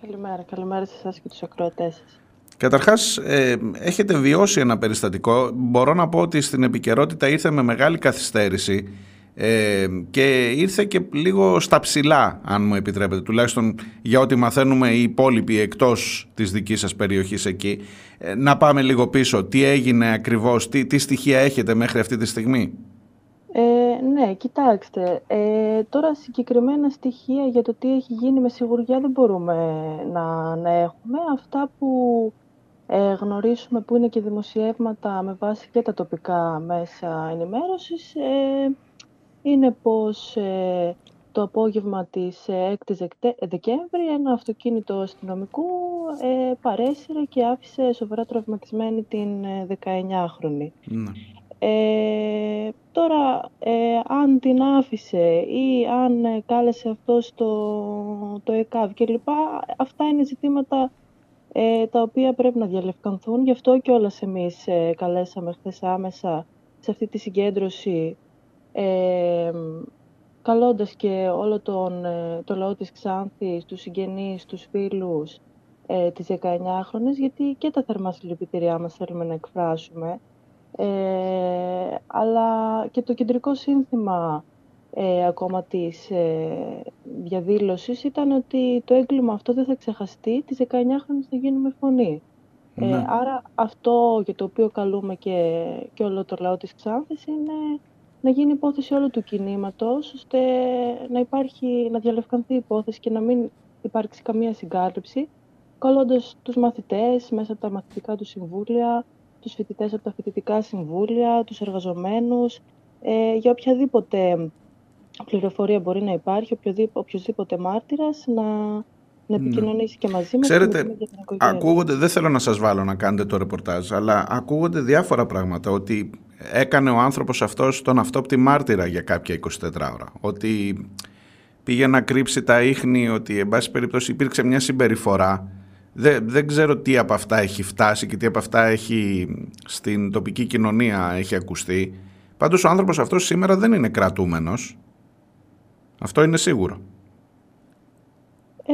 Καλημέρα, καλημέρα σε εσάς και τους ακροατές σας. Καταρχάς, ε, έχετε βιώσει ένα περιστατικό. Μπορώ να πω ότι στην επικαιρότητα ήρθε με μεγάλη καθυστέρηση ε, και ήρθε και λίγο στα ψηλά, αν μου επιτρέπετε, τουλάχιστον για ό,τι μαθαίνουμε οι υπόλοιποι εκτός της δικής σας περιοχής εκεί. Ε, να πάμε λίγο πίσω. Τι έγινε ακριβώς, τι, τι στοιχεία έχετε μέχρι αυτή τη στιγμή; Ε, ναι, κοιτάξτε, ε, τώρα συγκεκριμένα στοιχεία για το τι έχει γίνει με σιγουριά δεν μπορούμε να, να έχουμε. Αυτά που ε, γνωρίσουμε που είναι και δημοσιεύματα με βάση και τα τοπικά μέσα ενημέρωσης, ε, είναι πως ε, το απόγευμα της ε, 6ης Δεκτε- Δεκέμβρη ένα αυτοκίνητο αστυνομικού ε, παρέσυρε και άφησε σοβαρά τραυματισμένη την ε, 19χρονη. Ναι. Ε, τώρα, ε, αν την άφησε ή αν ε, κάλεσε αυτό το, το ΕΚΑΒ κλπ. Αυτά είναι ζητήματα ε, τα οποία πρέπει να διαλευκανθούν. Γι' αυτό και όλα εμείς ε, καλέσαμε χθες άμεσα σε αυτή τη συγκέντρωση ε, καλώντας και όλο τον, ε, το λαό της Ξάνθης, τους συγγενείς, τους φίλους ε, της 19χρονης, γιατί και τα θερμά συλληπιτήριά μας θέλουμε να εκφράσουμε. Ε, αλλά και το κεντρικό σύνθημα ε, ακόμα της ε, διαδήλωσης ήταν ότι το έγκλημα αυτό δεν θα ξεχαστεί, τις 19χρονες θα γίνουμε φωνή. Ε, Ναι. άρα αυτό για το οποίο καλούμε και, και όλο το λαό της Ξάνθης είναι να γίνει υπόθεση όλου του κινήματος, ώστε να υπάρχει, να διαλευκανθεί η υπόθεση και να μην υπάρξει καμία συγκάλυψη, καλώντας τους μαθητές μέσα από τα μαθητικά του συμβούλια, τους φοιτητές από τα φοιτητικά συμβούλια, τους εργαζομένους, ε, για οποιαδήποτε πληροφορία μπορεί να υπάρχει, οποιοδήποτε, οποιοδήποτε μάρτυρας να, να επικοινωνήσει και μαζί μας. και Ξέρετε, με την οικογένεια. ακούγονται, δεν θέλω να σας βάλω να κάνετε το ρεπορτάζ, αλλά ακούγονται διάφορα πράγματα. Ότι έκανε ο άνθρωπος αυτός τον αυτόπτη μάρτυρα για κάποια 24 ώρα. Ότι πήγε να κρύψει τα ίχνη, ότι εν πάση περιπτώσει υπήρξε μια συμπεριφορά. Δεν, δεν ξέρω τι από αυτά έχει φτάσει και τι από αυτά έχει στην τοπική κοινωνία έχει ακουστεί. Πάντως ο άνθρωπος αυτός σήμερα δεν είναι κρατούμενος. Αυτό είναι σίγουρο. Ε,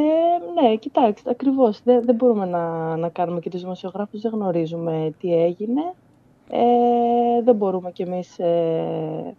ναι, κοιτάξτε, ακριβώς. Δεν, δεν μπορούμε να, να κάνουμε και τους δημοσιογράφους, δεν γνωρίζουμε τι έγινε. Ε, δεν μπορούμε κι εμείς ε,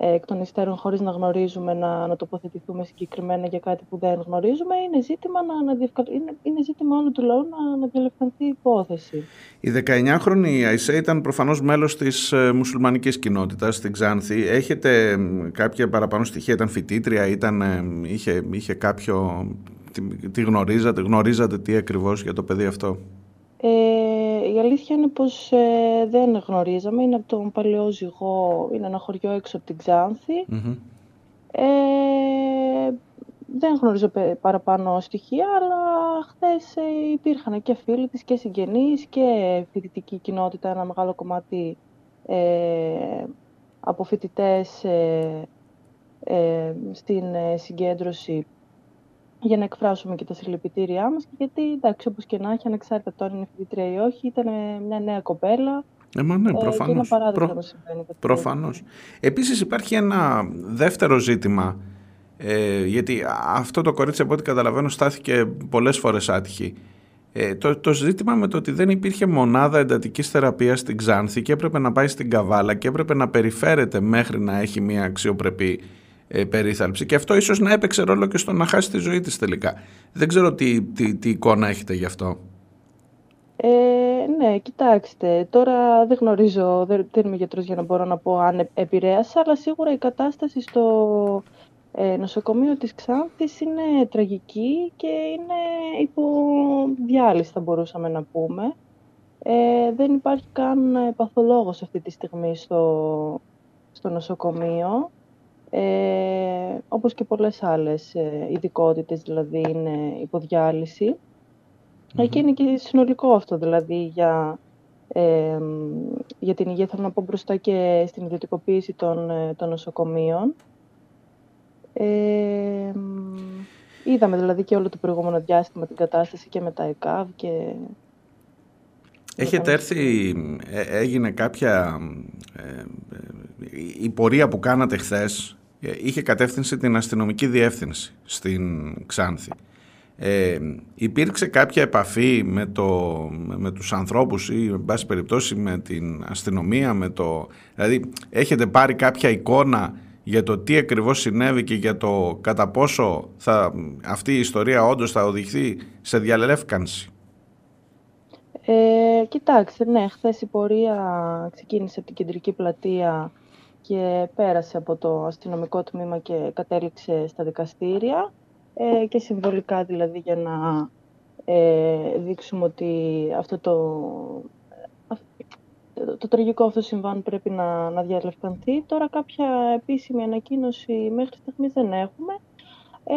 ε, εκ των υστέρων χωρίς να γνωρίζουμε να, να τοποθετηθούμε συγκεκριμένα για κάτι που δεν γνωρίζουμε. Είναι ζήτημα, να, να διευκολ- είναι, είναι ζήτημα όλου του λαού να, να διαλευκανθεί η υπόθεση. Η 19χρονη Αϊσέ ήταν προφανώς μέλος της ε, μουσουλμανικής κοινότητας στην Ξάνθη. Έχετε μ, κάποια παραπάνω στοιχεία, ήταν φοιτήτρια, ήταν, ε, είχε, είχε κάποιο... Τι, τι γνωρίζατε, γνωρίζατε τι ακριβώς για το παιδί αυτό; Ε, η αλήθεια είναι πως ε, δεν γνωρίζαμε. Είναι από τον Παλαιό Ζυγό, είναι ένα χωριό έξω από την Ξάνθη. Μμμ. Ε, δεν γνωρίζω πε- παραπάνω στοιχεία, αλλά χθες ε, υπήρχαν και φίλοι της και συγγενείς και φοιτητική κοινότητα, ένα μεγάλο κομμάτι ε, από φοιτητές ε, ε, στην ε, συγκέντρωση για να εκφράσουμε και τα συλληπιτήριά μας και γιατί, εντάξει, όπως και να έχει, ανεξάρτητα από το αν είναι φοιτήτρια ή όχι, ήταν ε, μια νέα κοπέλα Ε, μα ναι, ε, και είναι προφανώς. παράδειγμα Προ- να συμβαίνει κάτι τέτοιο. Προφανώς. Επίσης υπάρχει ένα δεύτερο ζήτημα, ε, γιατί αυτό το κορίτσι από ό,τι καταλαβαίνω στάθηκε πολλές φορές άτυχη. Ε, το, το ζήτημα με το ότι δεν υπήρχε μονάδα εντατικής θεραπείας στην Ξάνθη και έπρεπε να πάει στην Καβάλα και έπρεπε να περιφέρεται μέχρι να έχει μια αξιοπρεπή ε, περίθαλψη και αυτό ίσως να έπαιξε ρόλο και στο να χάσει τη ζωή της τελικά. Δεν ξέρω τι, τι, τι εικόνα έχετε γι' αυτό. Ε, ναι, κοιτάξτε, τώρα δεν γνωρίζω, δεν, δεν είμαι γιατρός για να μπορώ να πω αν ε- επηρέασε, αλλά σίγουρα η κατάσταση στο ε, νοσοκομείο της Ξάνθης είναι τραγική και είναι υπό διάλυση θα μπορούσαμε να πούμε. Ε, δεν υπάρχει καν ε, παθολόγος αυτή τη στιγμή στο, στο νοσοκομείο. Ε, όπως και πολλές άλλες ε, ειδικότητες δηλαδή είναι υποδιάλυση. Ε, Και είναι και συνολικό αυτό δηλαδή για, ε, για την υγεία, θέλω να πω μπροστά και στην ιδιωτικοποίηση των, ε, των νοσοκομείων. Ε, μ, είδαμε δηλαδή και όλο το προηγούμενο διάστημα την κατάσταση και με τα ΕΚΑΒ και... Έχετε έρθει, ε, έγινε κάποια, ε, ε, η πορεία που κάνατε χθες ε, είχε κατεύθυνση την αστυνομική διεύθυνση στην Ξάνθη. Ε, υπήρξε κάποια επαφή με, το, με, με τους ανθρώπους ή εν πάση περιπτώσει με την αστυνομία, με το, δηλαδή έχετε πάρει κάποια εικόνα για το τι ακριβώς συνέβη και για το κατά πόσο θα, αυτή η ιστορία όντως θα οδηγηθεί σε διαλεύκανση; Ε, κοιτάξτε, ναι, χθες η πορεία ξεκίνησε από την κεντρική πλατεία και πέρασε από το αστυνομικό τμήμα και κατέληξε στα δικαστήρια ε, και συμβολικά δηλαδή για να ε, δείξουμε ότι αυτό το, το, το τραγικό αυτό συμβάν πρέπει να, να διαλευκανθεί. Τώρα κάποια επίσημη ανακοίνωση μέχρι στιγμής δεν έχουμε. Ε,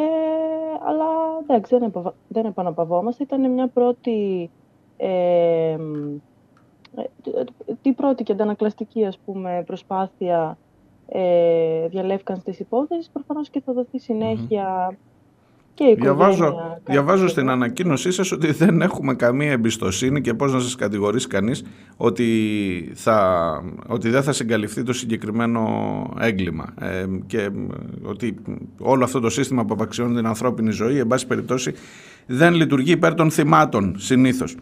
αλλά εντάξει, δεν, επαβα- δεν επαναπαυόμαστε. Ήταν μια πρώτη, ε, ε, την πρώτη και αντανακλαστική ας πούμε, προσπάθεια ε, διαλεύκανση της υπόθεσης. Προφανώς και θα δοθεί συνέχεια και η οικογένεια. Διαβάζω, κάτι διαβάζω τέτοιο. στην ανακοίνωσή σας ότι δεν έχουμε καμία εμπιστοσύνη και πώς να σας κατηγορήσει κανείς ότι, θα, ότι δεν θα συγκαλυφθεί το συγκεκριμένο έγκλημα ε, και ε, ότι όλο αυτό το σύστημα που απαξιώνει την ανθρώπινη ζωή εν πάση περιπτώσει δεν λειτουργεί υπέρ των θυμάτων συνήθως.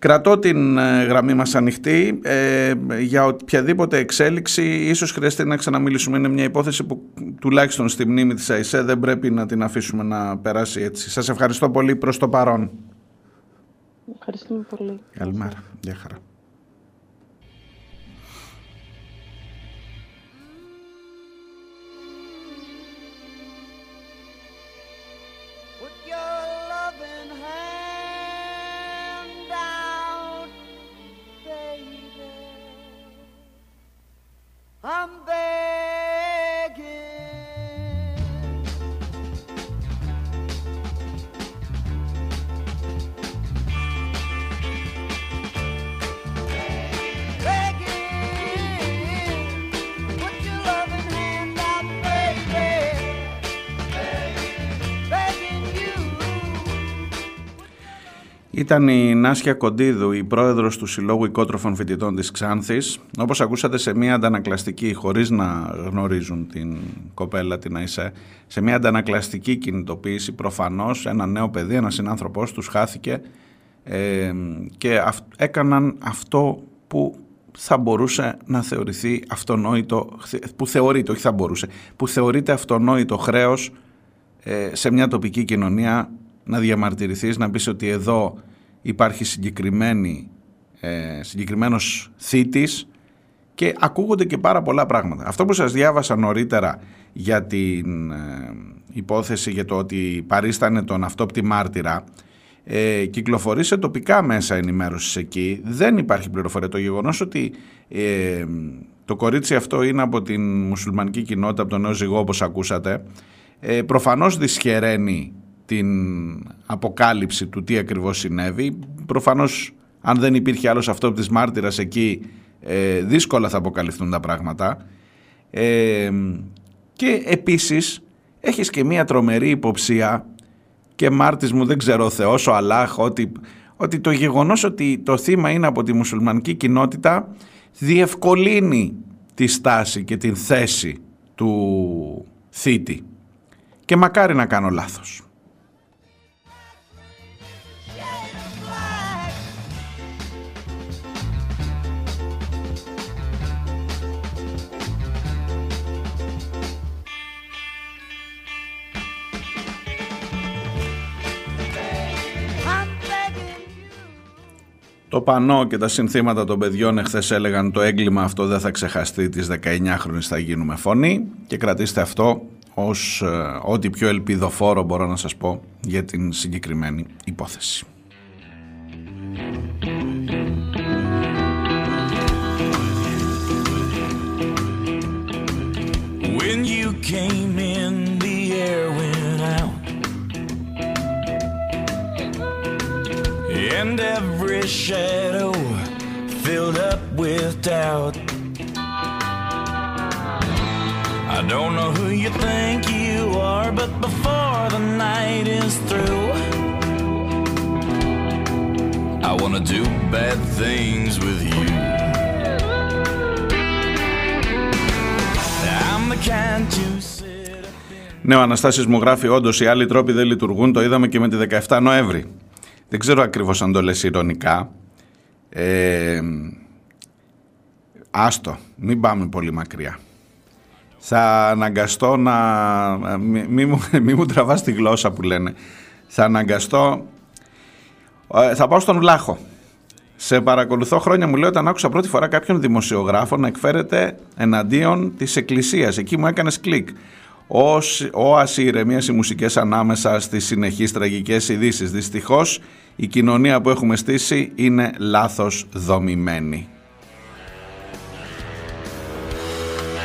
Κρατώ την ε, γραμμή μας ανοιχτή ε, για οποιαδήποτε εξέλιξη ίσως χρειαστεί να ξαναμιλήσουμε. Είναι μια υπόθεση που τουλάχιστον στη μνήμη της ΑΙΣΕ δεν πρέπει να την αφήσουμε να περάσει έτσι. Σας ευχαριστώ πολύ προς το παρόν. Ευχαριστούμε πολύ. Καλημέρα. Γεια χαρά. I'm begging. Ήταν η Νάσια Κοντίδου, η πρόεδρος του Συλλόγου Οικότροφων Φοιτητών της Ξάνθης. Όπως ακούσατε σε μια αντανακλαστική, χωρίς να γνωρίζουν την κοπέλα την ΑΙΣΕ, σε μια αντανακλαστική κινητοποίηση προφανώς ένα νέο παιδί, ένας συνάνθρωπός τους χάθηκε ε, και αυ- έκαναν αυτό που θα μπορούσε να θεωρηθεί αυτονόητο, που θεωρείται, όχι θα μπορούσε, που θεωρείται αυτονόητο χρέος ε, σε μια τοπική κοινωνία να διαμαρτυρηθείς, να πεις ότι εδώ υπάρχει συγκεκριμένη, ε, συγκεκριμένος θήτης και ακούγονται και πάρα πολλά πράγματα. Αυτό που σας διάβασα νωρίτερα για την ε, υπόθεση για το ότι παρίστανε τον αυτόπτη μάρτυρα ε, κυκλοφορεί σε τοπικά μέσα ενημέρωσης εκεί. Δεν υπάρχει πληροφορία. Το γεγονός ότι ε, το κορίτσι αυτό είναι από την μουσουλμανική κοινότητα, από τον νέο ζυγό όπως ακούσατε, ε, προφανώς δυσχεραίνει την αποκάλυψη του τι ακριβώς συνέβη. Προφανώς αν δεν υπήρχε άλλος αυτόπτης μάρτυρας εκεί ε, δύσκολα θα αποκαλυφθούν τα πράγματα. Ε, και επίσης έχεις και μία τρομερή υποψία και μάρτης μου δεν ξέρω ο Θεός, ο Αλάχ, ότι, ότι το γεγονός ότι το θύμα είναι από τη μουσουλμανική κοινότητα διευκολύνει τη στάση και την θέση του θήτη. Και μακάρι να κάνω λάθος. Το πανό και τα συνθήματα των παιδιών εχθές έλεγαν το έγκλημα αυτό δεν θα ξεχαστεί τις 19χρονες θα γίνουμε φωνή και κρατήστε αυτό ως ε, ό,τι πιο ελπιδοφόρο μπορώ να σας πω για την συγκεκριμένη υπόθεση. When you came in, the air And every shadow filled up with doubt. I don't know who you think you are, but before the night is through, I want to do bad things with you. I'm the kind to sit Ναι, ο Αναστάσης μου γράφει όντως οι άλλοι τρόποι δεν λειτουργούν, το είδαμε και με τη 17 Νοέμβρη. Δεν ξέρω ακριβώς αν το λες ηρωνικά. Ε, άστο, μην πάμε πολύ μακριά. Θα αναγκαστώ να... Μη, μη μου, μη μου τραβάς τη γλώσσα που λένε. Θα αναγκαστώ... Ε, θα πάω στον Βλάχο. Σε παρακολουθώ χρόνια μου λέει όταν άκουσα πρώτη φορά κάποιον δημοσιογράφο να εκφέρεται εναντίον της εκκλησίας. Εκεί μου έκανες κλικ. Ως όαση ηρεμίας οι μουσικές ανάμεσα στις συνεχείς τραγικές ειδήσεις. Δυστυχώς η κοινωνία που έχουμε στήσει είναι λάθος δομημένη.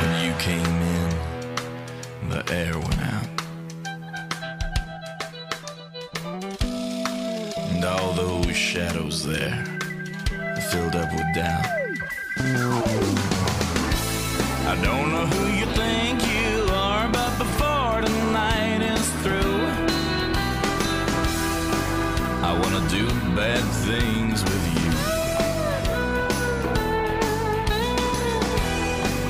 When you came in, the air went out. And all those shadows there filled up with doubt. I don't know who you think you are, but before tonight is through, I wanna do bad things with you.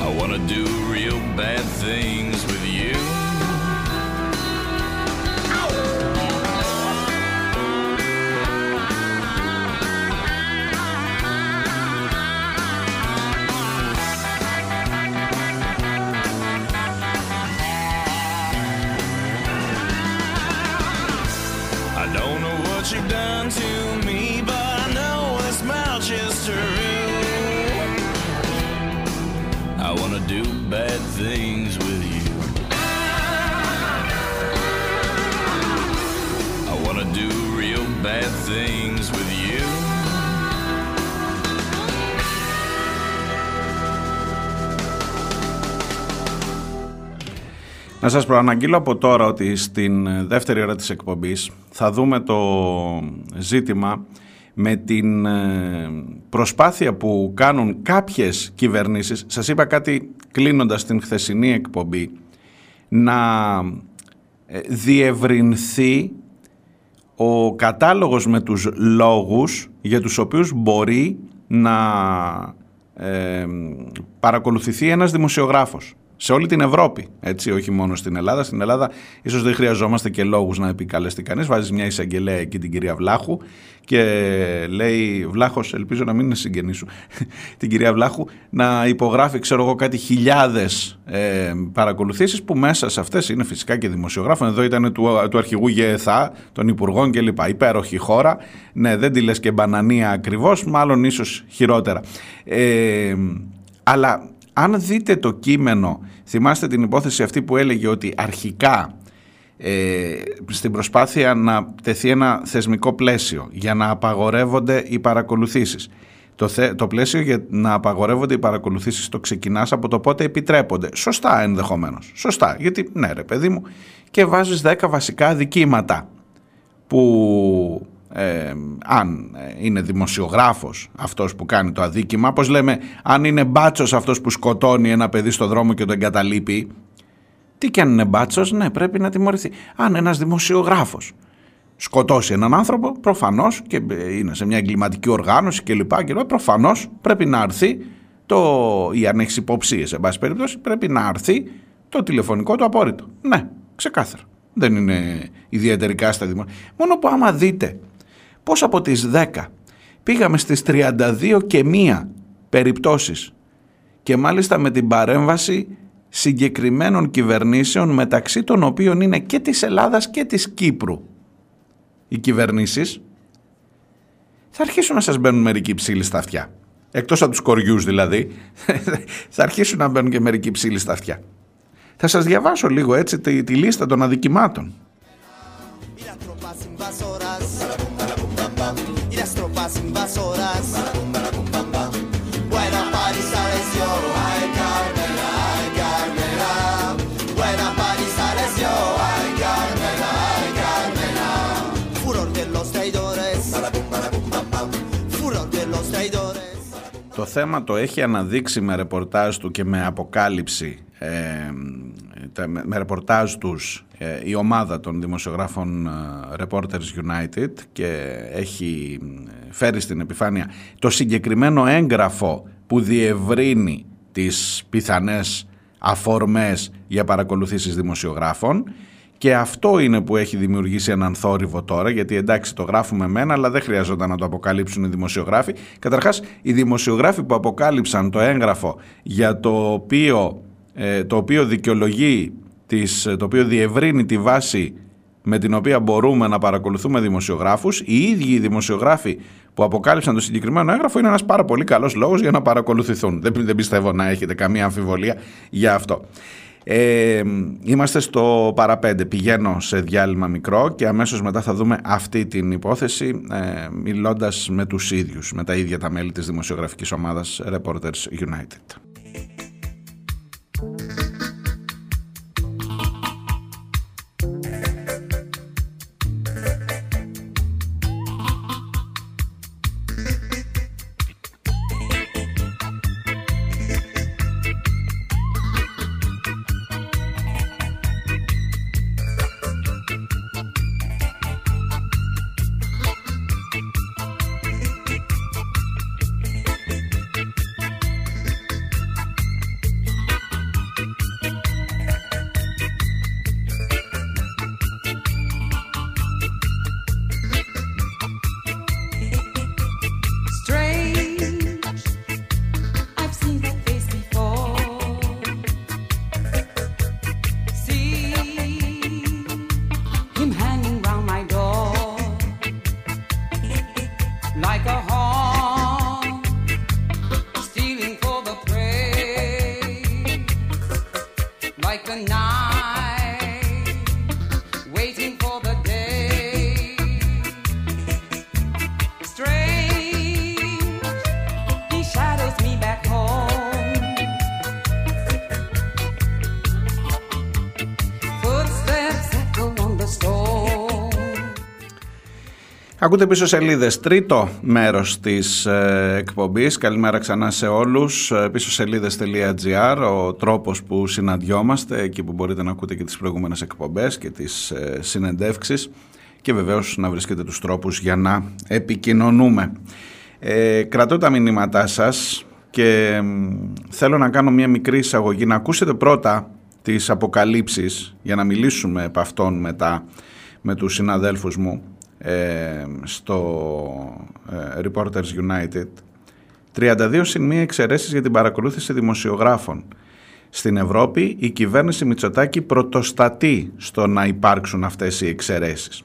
I wanna do real bad things with you. Σας προαναγγείλω από τώρα ότι στην ε, δεύτερη ώρα της εκπομπής θα δούμε το ζήτημα με την ε, προσπάθεια που κάνουν κάποιες κυβερνήσεις. Σας είπα κάτι κλείνοντας την χθεσινή εκπομπή να ε, διευρυνθεί ο κατάλογος με τους λόγους για τους οποίους μπορεί να ε, παρακολουθηθεί ένας δημοσιογράφος σε όλη την Ευρώπη, έτσι, όχι μόνο στην Ελλάδα. Στην Ελλάδα ίσως δεν χρειαζόμαστε και λόγους να επικαλεστεί κανείς. Βάζεις μια εισαγγελέα εκεί την κυρία Βλάχου και λέει Βλάχος, ελπίζω να μην είναι συγγενή σου, την κυρία Βλάχου να υπογράφει, ξέρω εγώ, κάτι χιλιάδες ε, παρακολουθήσεις που μέσα σε αυτές είναι φυσικά και δημοσιογράφων. Εδώ ήταν του, του αρχηγού ΓΕΘΑ, των υπουργών κλπ. Υπέροχη χώρα. Ναι, δεν τη λες και μπανανία ακριβώς, μάλλον ίσως χειρότερα. Ε, αλλά αν δείτε το κείμενο, θυμάστε την υπόθεση αυτή που έλεγε ότι αρχικά ε, στην προσπάθεια να τεθεί ένα θεσμικό πλαίσιο για να απαγορεύονται οι παρακολουθήσεις. Το, θε, το πλαίσιο για να απαγορεύονται οι παρακολουθήσεις το ξεκινάς από το πότε επιτρέπονται. Σωστά ενδεχομένως. Σωστά. Γιατί ναι ρε παιδί μου και βάζεις 10 βασικά δικήματα που ε, αν είναι δημοσιογράφος αυτός που κάνει το αδίκημα, πώς λέμε, αν είναι μπάτσος αυτός που σκοτώνει ένα παιδί στο δρόμο και το εγκαταλείπει, τι και αν είναι μπάτσος, ναι, πρέπει να τιμωρηθεί. Αν ένας δημοσιογράφος σκοτώσει έναν άνθρωπο, προφανώς και είναι σε μια εγκληματική οργάνωση κλπ. και προφανώς πρέπει να έρθει το, ή αν έχεις υποψίες, σε πάση περιπτώσει, πρέπει να έρθει το τηλεφωνικό του απόρριτο. Ναι, ξεκάθαρα. Δεν είναι ιδιαίτερικά στα δημόσια. Μόνο που άμα δείτε πώς από τις 10 πήγαμε στις 32 και μία περιπτώσεις και μάλιστα με την παρέμβαση συγκεκριμένων κυβερνήσεων μεταξύ των οποίων είναι και της Ελλάδας και της Κύπρου οι κυβερνήσεις θα αρχίσουν να σας μπαίνουν μερικοί ψήλοι στα αυτιά. Εκτός από τους κοριούς δηλαδή, θα αρχίσουν να μπαίνουν και μερικοί ψήλοι στα αυτιά. Θα σας διαβάσω λίγο έτσι τη, τη λίστα των αδικημάτων. Y las tropas invasoras. Y las tropas invasoras. Buena Parisa les dio, ay Carmela, ay Carmela. Buena Parisa les dio, ay Carmela, ay Carmela. Furor de los traidores. Furor de los traidores. Το θέμα το έχει αναδείξει με ρεπορτάζ του και με αποκάλυψη ε, τα- με με ρεπορτάζ τους ε, η ομάδα των δημοσιογράφων ε, Reporters United και έχει ε, φέρει στην επιφάνεια το συγκεκριμένο έγγραφο που διευρύνει τις πιθανές αφορμές για παρακολουθήσεις δημοσιογράφων και αυτό είναι που έχει δημιουργήσει έναν θόρυβο τώρα, γιατί εντάξει το γράφουμε μένα, αλλά δεν χρειαζόταν να το αποκαλύψουν οι δημοσιογράφοι. Καταρχάς, οι δημοσιογράφοι που αποκάλυψαν το έγγραφο για το οποίο, ε, το οποίο δικαιολογεί, τις, το οποίο διευρύνει τη βάση με την οποία μπορούμε να παρακολουθούμε δημοσιογράφους, οι ίδιοι οι δημοσιογράφοι που αποκάλυψαν το συγκεκριμένο έγγραφο είναι ένας πάρα πολύ καλός λόγος για να παρακολουθηθούν. Δεν, δεν πιστεύω να έχετε καμία αμφιβολία για αυτό. Ε, είμαστε στο παραπέντε. Πηγαίνω σε διάλειμμα μικρό και αμέσως μετά θα δούμε αυτή την υπόθεση ε, μιλώντας με τους ίδιους, με τα ίδια τα μέλη της δημοσιογραφικής ομάδας Reporters United. Ακούτε πίσω σελίδες, τρίτο μέρος της ε, εκπομπής. Καλημέρα ξανά σε όλους. Ε, Πίσω σελίδες.gr, ο τρόπος που συναντιόμαστε, εκεί που μπορείτε να ακούτε και τις προηγούμενες εκπομπές και τις ε, συνεντεύξεις και βεβαίως να βρίσκετε τους τρόπους για να επικοινωνούμε. Ε, κρατώ τα μηνύματά σας και μ, θέλω να κάνω μια μικρή εισαγωγή. Να ακούσετε πρώτα τις αποκαλύψεις για να μιλήσουμε επ' αυτών μετά με τους συναδέλφους μου ε, στο ε, Reporters United 32 συν μία εξαιρέσεις για την παρακολούθηση δημοσιογράφων. Στην Ευρώπη η κυβέρνηση Μητσοτάκη πρωτοστατεί στο να υπάρξουν αυτές οι εξαιρέσεις.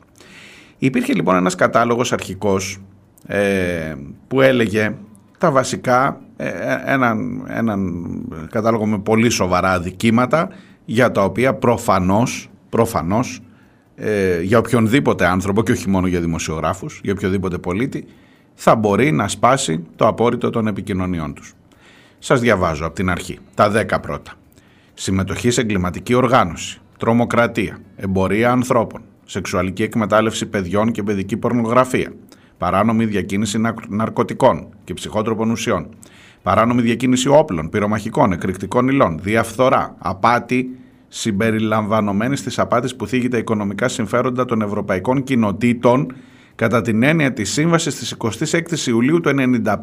Υπήρχε λοιπόν ένας κατάλογος αρχικός ε, που έλεγε τα βασικά, ε, έναν, έναν κατάλογο με πολύ σοβαρά αδικήματα για τα οποία προφανώς, προφανώς ε, για οποιονδήποτε άνθρωπο και όχι μόνο για δημοσιογράφους, για οποιοδήποτε πολίτη, θα μπορεί να σπάσει το απόρριτο των επικοινωνιών τους. Σας διαβάζω από την αρχή, τα 10 πρώτα. Συμμετοχής σε εγκληματική οργάνωση, τρομοκρατία, εμπορία ανθρώπων, σεξουαλική εκμετάλλευση παιδιών και παιδική πορνογραφία, παράνομη διακίνηση ναρ- ναρκωτικών και ψυχότροπων ουσιών, παράνομη διακίνηση όπλων, πυρομαχικών, εκρηκτικών υλών, διαφθορά, απάτη συμπεριλαμβανομένης της απάτης που θίγει τα οικονομικά συμφέροντα των ευρωπαϊκών κοινοτήτων κατά την έννοια της σύμβασης της 26 Ιουλίου του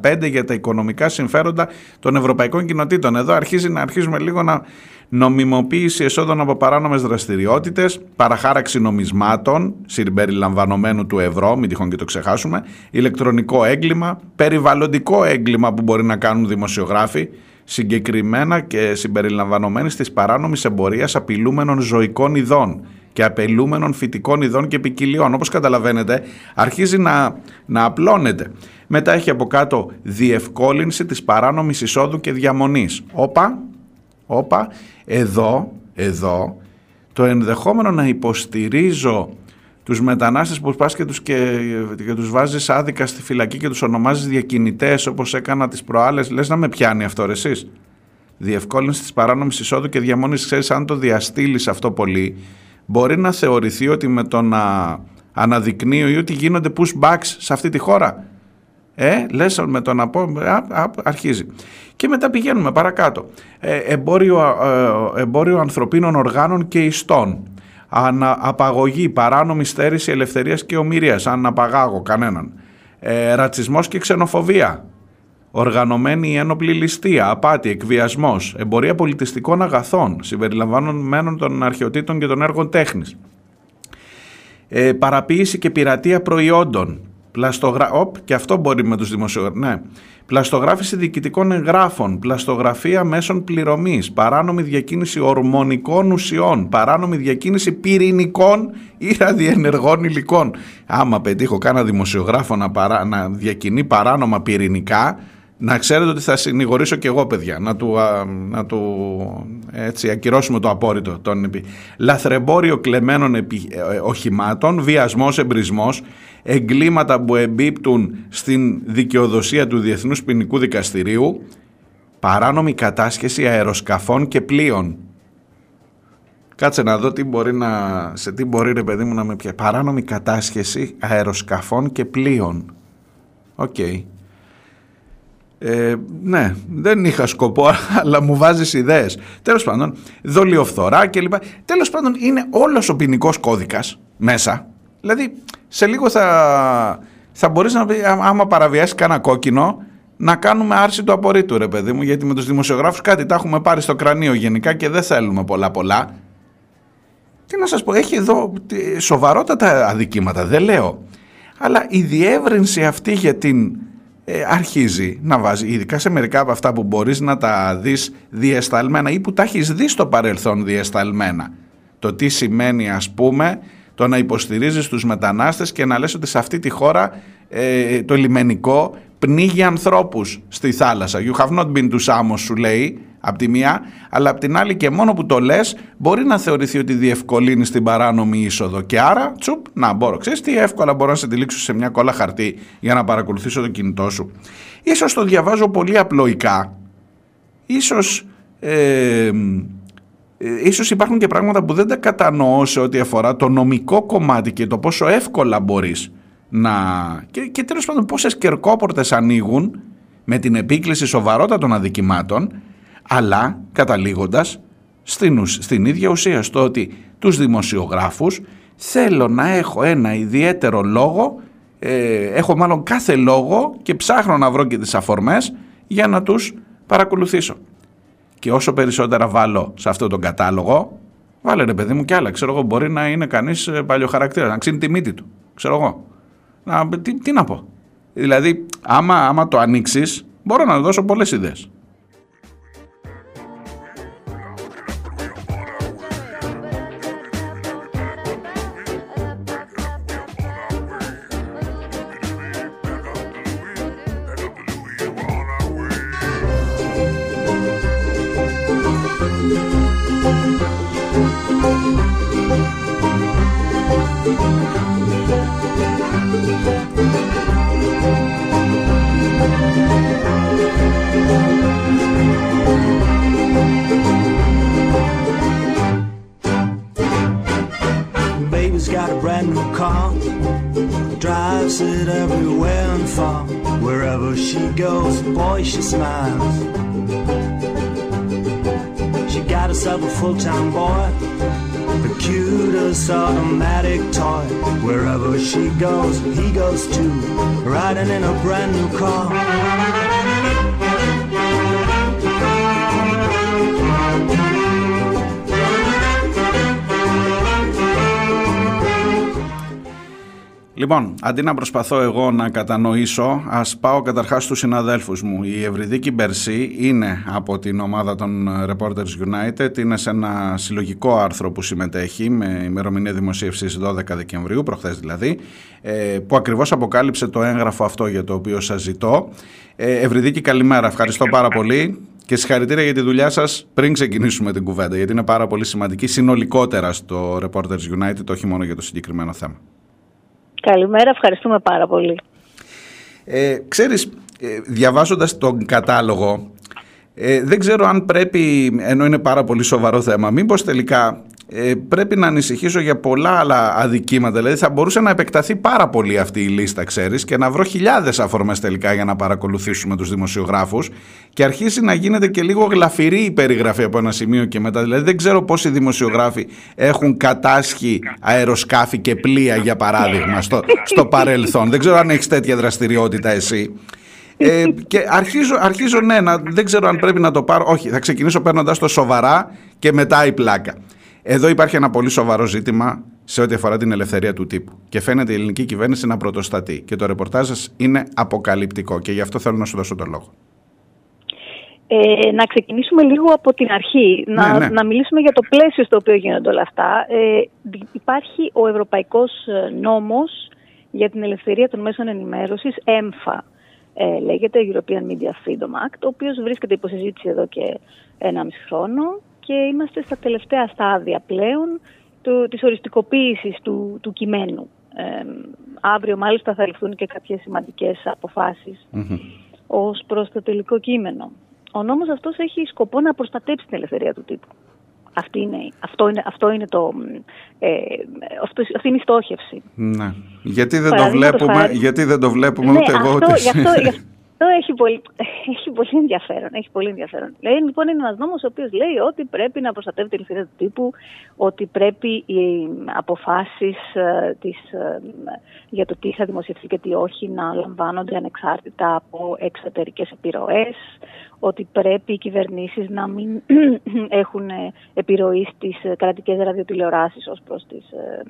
1995 για τα οικονομικά συμφέροντα των ευρωπαϊκών κοινοτήτων. Εδώ αρχίζει να αρχίζουμε λίγο να νομιμοποίηση εσόδων από παράνομες δραστηριότητες, παραχάραξη νομισμάτων, συμπεριλαμβανομένου του ευρώ, μην τυχόν και το ξεχάσουμε, ηλεκτρονικό έγκλημα, περιβαλλοντικό έγκλημα που μπορεί να κάνουν δημοσιογράφοι, συγκεκριμένα και συμπεριλαμβανομένης της παράνομης εμπορίας απειλούμενων ζωικών ειδών και απελούμενων φυτικών ειδών και ποικιλιών. Όπως καταλαβαίνετε, αρχίζει να, να απλώνεται. Μετά έχει από κάτω διευκόλυνση της παράνομης εισόδου και διαμονής. Όπα, όπα, εδώ, εδώ, το ενδεχόμενο να υποστηρίζω τους μετανάστες που πας και τους, και, και τους βάζεις άδικα στη φυλακή και τους ονομάζεις διακινητές όπως έκανα τις προάλλες, λες να με πιάνει αυτό ρε εσείς. Διευκόλυνση της παράνομης εισόδου και διαμονής, ξέρεις αν το διαστήλεις αυτό πολύ, μπορεί να θεωρηθεί ότι με το να αναδεικνύει ότι γίνονται pushbacks σε αυτή τη χώρα. Ε, λες με το να πω, α, α, αρχίζει. Και μετά πηγαίνουμε παρακάτω. Ε, εμπόριο, ε, εμπόριο ανθρωπίνων οργάνων και ιστών. Ανα, απαγωγή, παράνομη στέρηση ελευθερίας και ομοιρίας, αν απαγάγω κανέναν. Ε, ρατσισμός και ξενοφοβία. Οργανωμένη ένοπλη ληστεία, απάτη, εκβιασμός, εμπορία πολιτιστικών αγαθών, συμπεριλαμβανομένων των αρχαιοτήτων και των έργων τέχνης. Ε, παραποίηση και πειρατεία προϊόντων. Πλαστογρα... Οπ, και αυτό μπορεί με τους δημοσιογράφους. Ναι. Πλαστογράφηση διοικητικών εγγράφων, πλαστογραφία μέσων πληρωμής, παράνομη διακίνηση ορμονικών ουσιών, παράνομη διακίνηση πυρηνικών ή ραδιενεργών υλικών. Άμα πετύχω κάνα δημοσιογράφο να, παρά... να διακινεί παράνομα πυρηνικά, Να ξέρετε ότι θα συνηγορήσω και εγώ, παιδιά, να του, α, να του έτσι, ακυρώσουμε το απόρριτο. Τον, επί- λαθρεμπόριο κλεμμένων επι, ε, οχημάτων, βιασμός, εμπρισμός, εγκλήματα που εμπίπτουν στην δικαιοδοσία του Διεθνούς Ποινικού Δικαστηρίου, παράνομη κατάσχεση αεροσκαφών και πλοίων. Κάτσε να δω τι μπορεί να, σε τι μπορεί ρε παιδί μου να με πιάσει. Παράνομη κατάσχεση αεροσκαφών και πλοίων. Οκ. Ε, ναι, δεν είχα σκοπό, αλλά μου βάζεις ιδέες. Τέλος πάντων, δολιοφθορά κλπ. Τέλος πάντων, είναι όλος ο ποινικός κώδικας μέσα. Δηλαδή, σε λίγο θα, θα μπορείς να πει, άμα- άμα παραβιάσεις κανένα κόκκινο, να κάνουμε άρση του απορρίτου, ρε παιδί μου, γιατί με τους δημοσιογράφους κάτι τα έχουμε πάρει στο κρανίο γενικά και δεν θέλουμε πολλά πολλά. Τι να σας πω, έχει εδώ τι- σοβαρότατα αδικήματα, δεν λέω. Αλλά η διεύρυνση αυτή για την ε, αρχίζει να βάζει, ειδικά σε μερικά από αυτά που μπορείς να τα δεις διεσταλμένα ή που τα έχεις δει στο παρελθόν διεσταλμένα. Το τι σημαίνει ας πούμε το να υποστηρίζεις τους μετανάστες και να λες ότι σε αυτή τη χώρα ε, το λιμενικό πνίγει ανθρώπους στη θάλασσα. You have not been to Samos σου λέει από τη μία, αλλά από την άλλη και μόνο που το λες μπορεί να θεωρηθεί ότι διευκολύνει την παράνομη είσοδο και άρα τσουπ να μπορώ. Ξέρεις τι εύκολα μπορώ να σε τυλίξω σε μια κόλλα χαρτί για να παρακολουθήσω το κινητό σου. Ίσως το διαβάζω πολύ απλοϊκά, ίσως... Ε, ε, ίσως υπάρχουν και πράγματα που δεν τα κατανοώ σε ό,τι αφορά το νομικό κομμάτι και το πόσο εύκολα μπορείς να... Και, και τέλος πάντων πόσες κερκόπορτες ανοίγουν με την επίκληση σοβαρότατων αδικημάτων αλλά καταλήγοντας στην, ουσ- στην ίδια ουσία στο ότι τους δημοσιογράφους θέλω να έχω ένα ιδιαίτερο λόγο ε, έχω μάλλον κάθε λόγο και ψάχνω να βρω και τις αφορμές για να τους παρακολουθήσω. Και όσο περισσότερα βάλω σε αυτό τον κατάλογο, βάλε ρε παιδί μου κι άλλα. Ξέρω εγώ, μπορεί να είναι κανείς παλιοχαρακτήρας, να ξύνει τη μύτη του. Ξέρω εγώ. Να, τι, τι να πω. Δηλαδή, άμα, άμα το ανοίξεις, μπορώ να δώσω πολλές ιδέες. Λοιπόν, αντί να προσπαθώ εγώ να κατανοήσω, ας πάω καταρχάς στους συναδέλφους μου. Η Ευρυδίκη Μπερσή είναι από την ομάδα των Reporters United, είναι σε ένα συλλογικό άρθρο που συμμετέχει με ημερομηνία δημοσίευσης 12 Δεκεμβρίου, προχθές δηλαδή, ε, που ακριβώς αποκάλυψε το έγγραφο αυτό για το οποίο σας ζητώ. Ε, Ευρυδίκη, καλημέρα. Ευχαριστώ πάρα πολύ. Και συγχαρητήρια για τη δουλειά σας πριν ξεκινήσουμε την κουβέντα, γιατί είναι πάρα πολύ σημαντική συνολικότερα στο Reporters United, όχι μόνο για το συγκεκριμένο θέμα. Καλημέρα, ευχαριστούμε πάρα πολύ. Ε, ξέρεις, ε, διαβάζοντας τον κατάλογο, ε, δεν ξέρω αν πρέπει, ενώ είναι πάρα πολύ σοβαρό θέμα, μήπως τελικά ε, πρέπει να ανησυχήσω για πολλά άλλα αδικήματα. Δηλαδή θα μπορούσε να επεκταθεί πάρα πολύ αυτή η λίστα, ξέρεις, και να βρω χιλιάδες αφορμές τελικά για να παρακολουθήσουμε τους δημοσιογράφους και αρχίσει να γίνεται και λίγο γλαφυρή η περιγραφή από ένα σημείο και μετά. Δηλαδή δεν ξέρω πόσοι δημοσιογράφοι έχουν κατάσχει αεροσκάφη και πλοία, για παράδειγμα, στο, στο παρελθόν. Δεν ξέρω αν έχεις τέτοια δραστηριότητα εσύ. Ε, και αρχίζω, αρχίζω ναι, να, δεν ξέρω αν πρέπει να το πάρω. Όχι, θα ξεκινήσω παίρνοντας το σοβαρά και μετά η πλάκα. Εδώ υπάρχει ένα πολύ σοβαρό ζήτημα σε ό,τι αφορά την ελευθερία του τύπου. Και φαίνεται η ελληνική κυβέρνηση να πρωτοστατεί. Και το ρεπορτάζ σας είναι αποκαλυπτικό. Και γι' αυτό θέλω να σου δώσω το λόγο. Ε, να ξεκινήσουμε λίγο από την αρχή, να, ναι. να μιλήσουμε για το πλαίσιο στο οποίο γίνονται όλα αυτά. Ε, δι- υπάρχει ο Ευρωπαϊκός ε, Νόμος για την Ελευθερία των Μέσων Ενημέρωσης, ΕΜΦΑ. ε, λέγεται European Media Freedom Act, ο οποίος βρίσκεται υπό συζήτηση εδώ και ένα μισή χρόνο και είμαστε στα τελευταία στάδια πλέον του, της οριστικοποίησης του, του κειμένου. Ε, αύριο μάλιστα θα ληφθούν και κάποιες σημαντικές αποφάσεις ως προς το τελικό κείμενο. Ο νόμος αυτός έχει σκοπό να προστατέψει την ελευθερία του τύπου. Αυτή είναι, αυτό, είναι, αυτό είναι το, ε, αυτό, αυτή είναι η στόχευση. Ναι. Γιατί δεν, το Παραδείγματος βλέπουμε, χάρη- γιατί δεν το βλέπουμε Ναι, ούτε εγώ αυτό, ούτε γι' εσύ. αυτό, γι' αυτό έχει, πολύ, έχει πολύ ενδιαφέρον. Έχει πολύ ενδιαφέρον. Λέει, λοιπόν, είναι ένας νόμος ο οποίος λέει ότι πρέπει να προστατεύει την ελευθερία του τύπου, ότι πρέπει οι αποφάσεις για το τι θα δημοσιευθεί και τι όχι να λαμβάνονται ανεξάρτητα από εξωτερικές επιρροές, ότι πρέπει οι κυβερνήσεις να μην έχουν ε, επιρροή στις κρατικές ραδιοτηλεοράσεις ως προς τις, ε,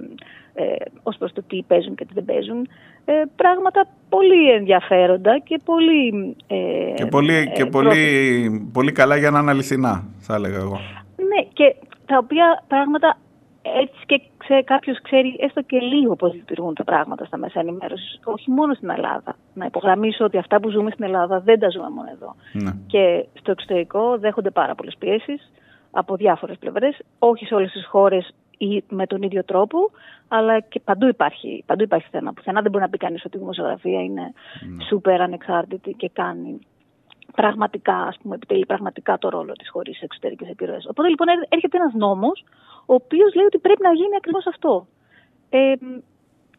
ε, ως προς το τι παίζουν και τι δεν παίζουν. Ε, πράγματα πολύ ενδιαφέροντα και πολύ... Ε, Και, πολύ, ε, και πολύ, πολύ καλά για να είναι αληθινά, θα έλεγα εγώ. Ναι, και τα οποία πράγματα έτσι και ξέ, κάποιος ξέρει έστω και λίγο πώς λειτουργούν τα πράγματα στα μέσα ενημέρωσης, όχι μόνο στην Ελλάδα. Να υπογραμμίσω ότι αυτά που ζούμε στην Ελλάδα δεν τα ζούμε μόνο εδώ. Ναι. Και στο εξωτερικό δέχονται πάρα πολλές πιέσεις από διάφορες πλευρές, όχι σε όλες τις χώρες ή με τον ίδιο τρόπο, αλλά και παντού υπάρχει, παντού υπάρχει θέμα. Πουθενά δεν μπορεί να πει κανείς ότι η δημοσιογραφία είναι σούπερ ανεξάρτητη και κάνει πραγματικά, ας πούμε, επιτελεί πραγματικά το ρόλο της χωρίς εξωτερικές επιρροές. Οπότε λοιπόν έρ- έρχεται ένας νόμος, ο οποίος λέει ότι πρέπει να γίνει ακριβώς αυτό. Ε,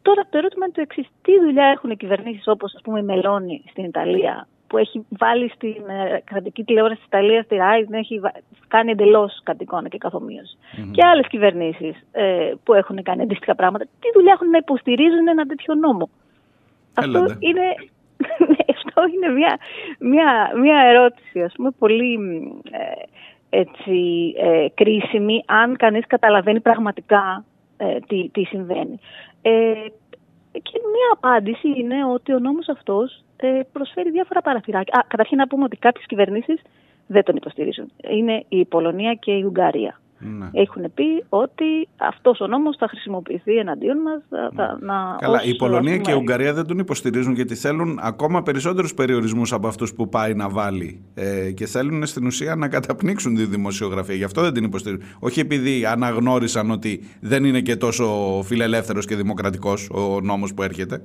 τώρα το ερώτημα είναι το εξής. Τι δουλειά έχουν οι κυβερνήσεις όπως ας πούμε η Μελώνη στην Ιταλία, που έχει βάλει στην ε, κρατική τηλεόραση της Ιταλίας, τη ΡΑΙ, την έχει βα- κάνει εντελώς κατ' εικόνα και καθομοίωση. Και άλλες κυβερνήσεις ε, που έχουν κάνει αντίστοιχα πράγματα. Τι δουλειά έχουν να υποστηρίζουν ένα τέτοιο νόμο; Αυτό Έλατε. είναι, αυτό είναι μια, μια, μια ερώτηση, ας πούμε, πολύ ε, έτσι, ε, κρίσιμη, αν κανείς καταλαβαίνει πραγματικά ε, τι, τι συμβαίνει. Ε, και μια απάντηση είναι ότι ο νόμος αυτός ε, προσφέρει διάφορα παραθυράκια. Α, καταρχήν να πούμε ότι κάποιες κυβερνήσεις δεν τον υποστηρίζουν. Είναι η Πολωνία και η Ουγγαρία. Ναι. Έχουν πει ότι αυτός ο νόμος θα χρησιμοποιηθεί εναντίον μας. Θα, θα- να, Καλά, ως, η Πολωνία ας και η πούμε, Ουγγαρία δεν τον υποστηρίζουν γιατί θέλουν ακόμα περισσότερους περιορισμούς από αυτούς που πάει να βάλει ε, και θέλουν στην ουσία να καταπνίξουν τη δημοσιογραφία. Γι' αυτό δεν την υποστηρίζουν. Όχι επειδή αναγνώρισαν ότι δεν είναι και τόσο φιλελεύθερος και δημοκρατικός ο νόμος που έρχεται.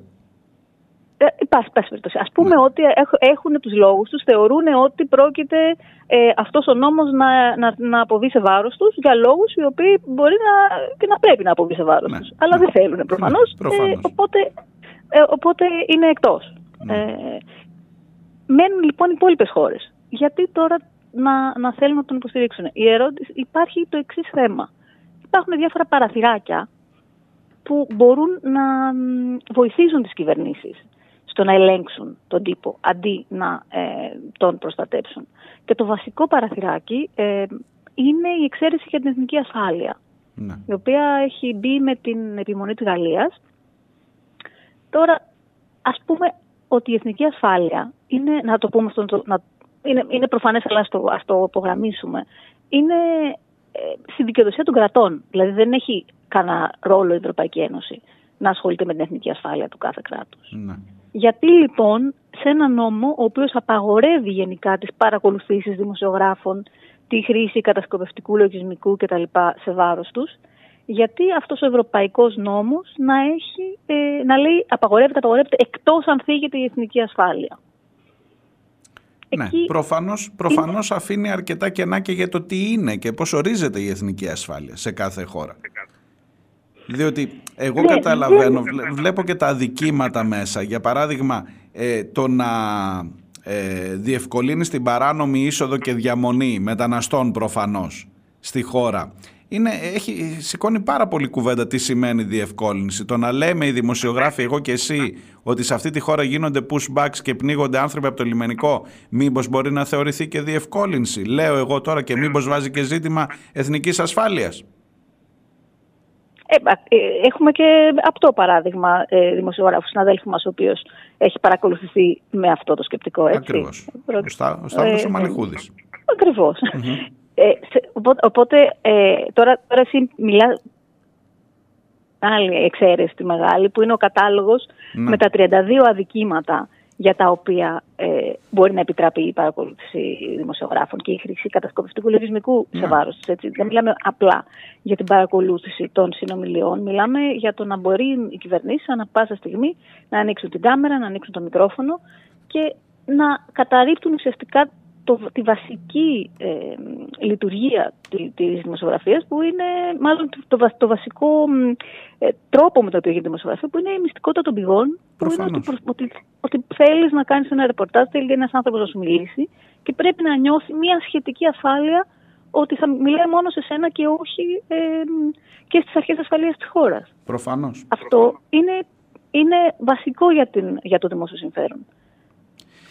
Ε, πάση, πάση περιπτώσει. Ας πούμε Ναι. ότι έχ- έχουν τους λόγους τους, θεωρούν ότι πρόκειται ε, αυτός ο νόμος να, να, να αποβεί σε βάρος τους για λόγους οι οποίοι μπορεί να, και να πρέπει να αποβεί σε βάρος Ναι. τους. Αλλά δεν θέλουν προφανώς, Ναι, προφανώς. οπότε, ε, οπότε είναι εκτός. Ναι. Ε, μένουν λοιπόν οι υπόλοιπες χώρες. Γιατί τώρα να, να θέλουν να τον υποστηρίξουν. Η ερώτηση, υπάρχει το εξής θέμα. Υπάρχουν διάφορα παραθυράκια που μπορούν να μ, βοηθήσουν τις κυβερνήσεις στο να ελέγξουν τον τύπο αντί να ε, τον προστατέψουν. Και το βασικό παραθυράκι ε, είναι η εξαίρεση για την εθνική ασφάλεια, Ναι. η οποία έχει μπει με την επιμονή της Γαλλίας. Τώρα, ας πούμε ότι η εθνική ασφάλεια είναι, να το πούμε αυτό, να, είναι, είναι προφανές αλλά ας το, ας το υπογραμμίσουμε, είναι ε, στη δικαιοδοσία των κρατών. Δηλαδή δεν έχει κανένα ρόλο η Ευρωπαϊκή Ένωση να ασχολείται με την εθνική ασφάλεια του κάθε κράτους. Ναι. Γιατί λοιπόν σε ένα νόμο ο οποίος απαγορεύει γενικά τις παρακολουθήσεις δημοσιογράφων, τη χρήση κατασκοπευτικού λογισμικού κτλ. σε βάρος τους, γιατί αυτός ο ευρωπαϊκός νόμος να, έχει, ε, να λέει απαγορεύεται, απαγορεύεται εκτός αν θίγεται η εθνική ασφάλεια. Ναι, Εκεί προφανώς, προφανώς αφήνει αρκετά κενά και για το τι είναι και πώς ορίζεται η εθνική ασφάλεια σε κάθε χώρα. Διότι εγώ Ναι, καταλαβαίνω, δεν- βλέ- βλέπω και τα αδικήματα μέσα. Για παράδειγμα, ε, το να ε, διευκολύνεις την παράνομη είσοδο και διαμονή μεταναστών προφανώς στη χώρα. Είναι, έχει, σηκώνει πάρα πολύ κουβέντα τι σημαίνει διευκόλυνση. Το να λέμε οι δημοσιογράφοι, εγώ και εσύ, ότι σε αυτή τη χώρα γίνονται pushbacks και πνίγονται άνθρωποι από το λιμενικό, μήπως μπορεί να θεωρηθεί και διευκόλυνση. Λέω εγώ τώρα και μήπως βάζει και ζήτημα εθνικής ασφάλειας. Ε, α, ε, έχουμε και αυτό παράδειγμα ε, δημοσιογράφου συναδέλφου μας ο οποίος έχει παρακολουθηθεί με αυτό το σκεπτικό. Έτσι. Ακριβώς. Προ- Ο, Στά, ο Σταύρος Ε, ο Μαλιχούδης. Ακριβώς. Ε, σε- οπότε οπότε, ε, τώρα, τώρα εσύ μιλάς άλλη εξαίρεση τη μεγάλη που είναι ο κατάλογος Ναι. με τα 32 αδικήματα για τα οποία ε, μπορεί να επιτραπεί η παρακολούθηση δημοσιογράφων και η χρήση κατασκοπευτικού λογισμικού σε βάρος τους. Έτσι. Δεν μιλάμε απλά για την παρακολούθηση των συνομιλιών, μιλάμε για το να μπορεί οι κυβερνήσεις ανά πάσα στιγμή να ανοίξουν την κάμερα, να ανοίξουν το μικρόφωνο και να καταρρύπτουν ουσιαστικά το, τη βασική ε, λειτουργία τη- της δημοσιογραφίας που είναι μάλλον το, το, βα- το βασικό μ, ε, τρόπο με το οποίο γίνεται η δημοσιογραφία που είναι η μυστικότητα των πηγών που είναι ότι, προσ- ότι, ότι θέλεις να κάνεις ένα ρεπορτάζ, θέλει ένας άνθρωπος να σου μιλήσει και πρέπει να νιώθει μια σχετική ασφάλεια ότι θα μιλάει μόνο σε σένα και όχι ε, μ, και στις αρχές ασφαλείας της χώρας. Προφανώς. Αυτό είναι, είναι βασικό για, την, για το δημόσιο συμφέρον.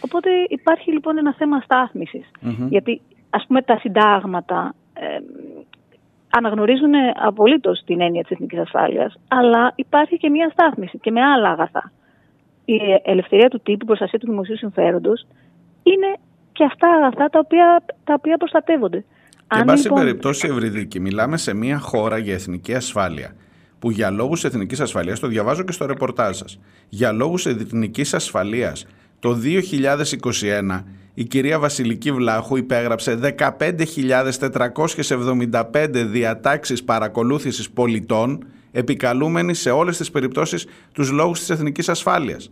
Οπότε υπάρχει λοιπόν ένα θέμα στάθμισης. Μμμ. Γιατί ας πούμε τα συντάγματα ε, αναγνωρίζουν απολύτως την έννοια της εθνικής ασφάλειας, αλλά υπάρχει και μια στάθμιση και με άλλα αγαθά. Η ελευθερία του τύπου, η προστασία του δημοσίου συμφέροντος είναι και αυτά αγαθά τα οποία, τα οποία προστατεύονται. Και εν Αν, πάση λοιπόν, περιπτώσει, Ευρυδίκη, μιλάμε σε μια χώρα για εθνική ασφάλεια. Που για λόγους εθνικής ασφαλεία, το διαβάζω και στο ρεπορτάζ σας, για λόγους εθνικής ασφαλείας το 2021 η κυρία Βασιλική Βλάχου υπέγραψε 15.475 διατάξεις παρακολούθησης πολιτών επικαλούμενοι σε όλες τις περιπτώσεις τους λόγους της εθνικής ασφάλειας.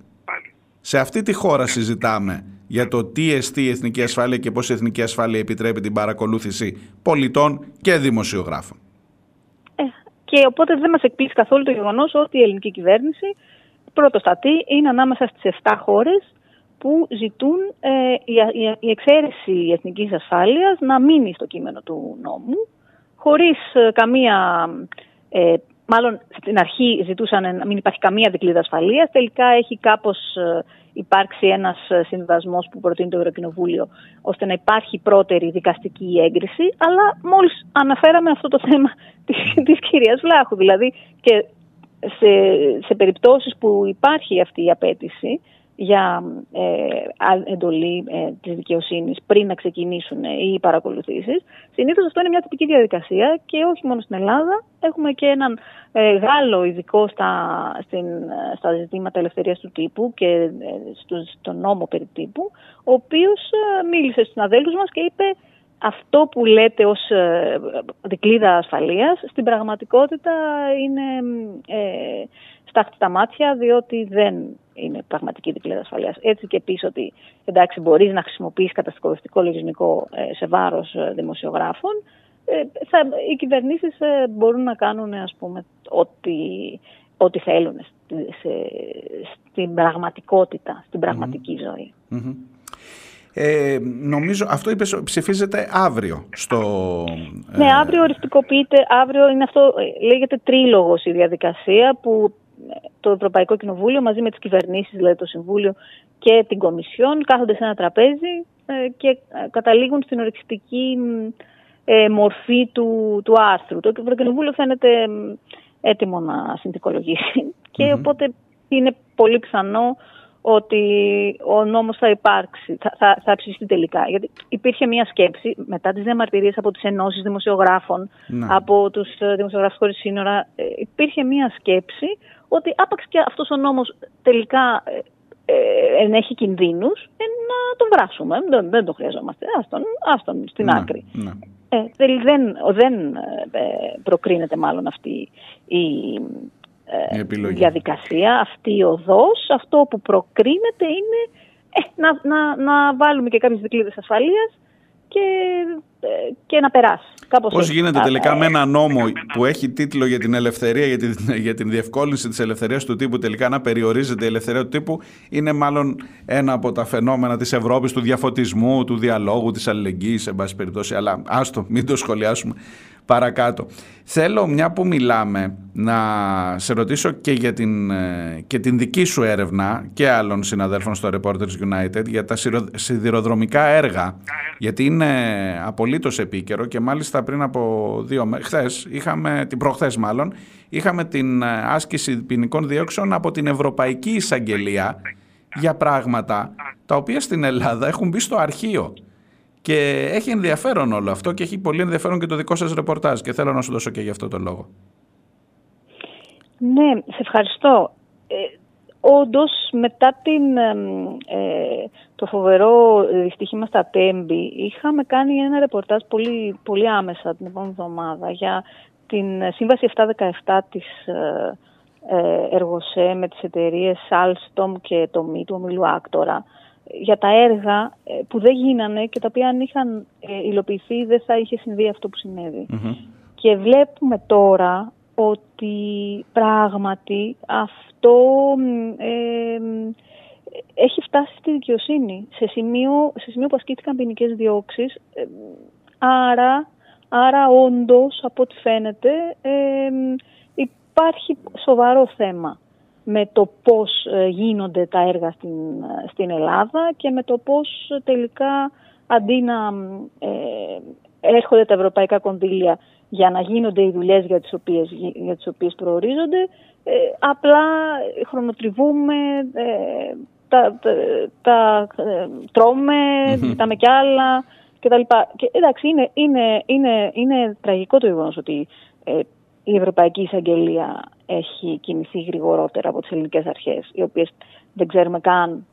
Σε αυτή τη χώρα συζητάμε για το τι εστί η εθνική ασφάλεια και πώς η εθνική ασφάλεια επιτρέπει την παρακολούθηση πολιτών και δημοσιογράφων. Και οπότε δεν μας εκπλήσει καθόλου το γεγονός ότι η ελληνική κυβέρνηση πρώτο στατή είναι ανάμεσα στις 7 χώρες που ζητούν ε, η, η, η εξαίρεση εθνικής ασφάλειας να μείνει στο κείμενο του νόμου χωρίς ε, καμία, ε, μάλλον στην αρχή ζητούσαν να μην υπάρχει καμία δικλίδα ασφαλείας, τελικά έχει κάπως ε, υπάρξει ένας ε, συμβασμός που προτείνει το Ευρωκοινοβούλιο ώστε να υπάρχει πρώτερη δικαστική έγκριση, αλλά μόλις αναφέραμε αυτό το θέμα της, της κυρίας Βλάχου, δηλαδή και σε, σε περιπτώσεις που υπάρχει αυτή η απέτηση για ε, α- εντολή ε, της δικαιοσύνης πριν να ξεκινήσουν ε, οι παρακολουθήσεις, συνήθως αυτό είναι μια τυπική διαδικασία και όχι μόνο στην Ελλάδα. Έχουμε και έναν ε, Γάλλο ειδικό στα, στην, ε, στα ζητήματα ελευθερίας του τύπου και ε, στο, στον νόμο περί τύπου, ο οποίος ε, μίλησε στους συναδέλφους μας και είπε αυτό που λέτε ως ε, δικλίδα ασφαλείας στην πραγματικότητα είναι ε, στάχτη στα μάτια διότι δεν είναι πραγματική δικλίδα ασφαλείας. Έτσι και πεις ότι εντάξει μπορείς να χρησιμοποιείς κατασκοπευτικό λογισμικό ε, σε βάρος ε, δημοσιογράφων ε, θα, οι κυβερνήσεις ε, μπορούν να κάνουν ας πούμε ό,τι, ό,τι θέλουν στη, σε- στην πραγματικότητα, στην πραγματική ζωή. Μμμ. Ε, νομίζω αυτό είπες, ψηφίζεται αύριο στο... Ναι, αύριο οριστικοποιείται, αύριο είναι αυτό, ε, λέγεται τρίλογος η διαδικασία που ε, το Ευρωπαϊκό Κοινοβούλιο μαζί με τις κυβερνήσεις, δηλαδή το Συμβούλιο και την Κομισιόν κάθονται σε ένα τραπέζι ε, και ε, καταλήγουν στην οριστική μ, ε, μορφή του, του άρθρου. Το Ευρωκοινοβούλιο φαίνεται μ, έτοιμο να συνθηκολογήσει και οπότε είναι πολύ πιθανό ότι ο νόμος θα υπάρξει, θα, θα, θα ψηφιστεί τελικά. Γιατί υπήρχε μια σκέψη μετά τις διαμαρτυρίες από τις ενώσεις δημοσιογράφων, Ναι. από τους ε, δημοσιογράφους χωρίς σύνορα, ε, υπήρχε μια σκέψη ότι άπαξ και αυτός ο νόμος τελικά ε, ε, ενέχει κινδύνους, ε, να τον βράσουμε, δεν, δεν τον χρειαζόμαστε, άστον, άστον στην Ναι, άκρη. ναι. Ε, δεν, δεν, δεν ε, προκρίνεται μάλλον αυτή η, ε, Η επιλογή. Διαδικασία, αυτή η οδός. Αυτό που προκρίνεται είναι ε, να, να, να βάλουμε και κάποιες δικλείδες ασφαλείας και, ε, και να περάσει. Κάπως Πώς έτσι. γίνεται Α, τελικά ε, με ένα νόμο που έχει τίτλο για την ελευθερία, για την, για την διευκόλυνση της ελευθερίας του τύπου, τελικά να περιορίζεται η ελευθερία του τύπου, είναι μάλλον ένα από τα φαινόμενα της Ευρώπης, του διαφωτισμού, του διαλόγου, της αλληλεγγύης, σε πάση περιπτώσει. Αλλά άστο, μην το σχολιάσουμε παρακάτω. Θέλω, μια που μιλάμε, να σε ρωτήσω και για την, ε, και την δική σου έρευνα και άλλων συναδέλφων στο Reporters United για τα σειρο- σιδηροδρομικά έργα, γιατί είναι απολύτως επίκαιρο και μάλιστα πριν από δύο μέρες, χθες, είχαμε, την προχθές μάλλον, είχαμε την ε, άσκηση ποινικών διώξεων από την Ευρωπαϊκή Εισαγγελία για πράγματα τα οποία στην Ελλάδα έχουν μπει στο αρχείο. Και έχει ενδιαφέρον όλο αυτό και έχει πολύ ενδιαφέρον και το δικό σας ρεπορτάζ και θέλω να σου δώσω και γι' αυτό το λόγο. Ναι, σε ευχαριστώ. Ε, ο, όντως μετά την, εμ, ε, το φοβερό δυστύχημα στα Τέμπη είχαμε κάνει ένα ρεπορτάζ πολύ, πολύ άμεσα την επόμενη εβδομάδα για την σύμβαση 717 της ε, ε, Εργοσέ με τις εταιρείες Alstom και το Μη του ομίλου Άκτορα για τα έργα ε, που δεν γίνανε και τα οποία αν είχαν ε, υλοποιηθεί δεν θα είχε συμβεί αυτό που συνέβη. Και βλέπουμε τώρα ότι πράγματι αυτό μ, ε, μ, έχει φτάσει στη δικαιοσύνη σε σημείο, σε σημείο που ασκήθηκαν ποινικές διώξεις. άρα, άρα όντως, από ό,τι φαίνεται, ε, μ, υπάρχει σοβαρό θέμα με το πώς ε, γίνονται τα έργα στην, ε, στην Ελλάδα και με το πώς ε, τελικά αντί να μ, ε, έρχονται τα ευρωπαϊκά κονδύλια για να γίνονται οι δουλειές για τις οποίες, γι- για τις οποίες προορίζονται, ε, απλά χρονοτριβούμε, ε, τα, τα, τα, ε, τρώμε, κοιτάμε κι άλλα κτλ. Και εντάξει, είναι, είναι, είναι, είναι τραγικό το γεγονός ότι ε, η Ευρωπαϊκή Εισαγγελία έχει κινηθεί γρηγορότερα από τις ελληνικές αρχές, οι οποίες δεν ξέρουμε καν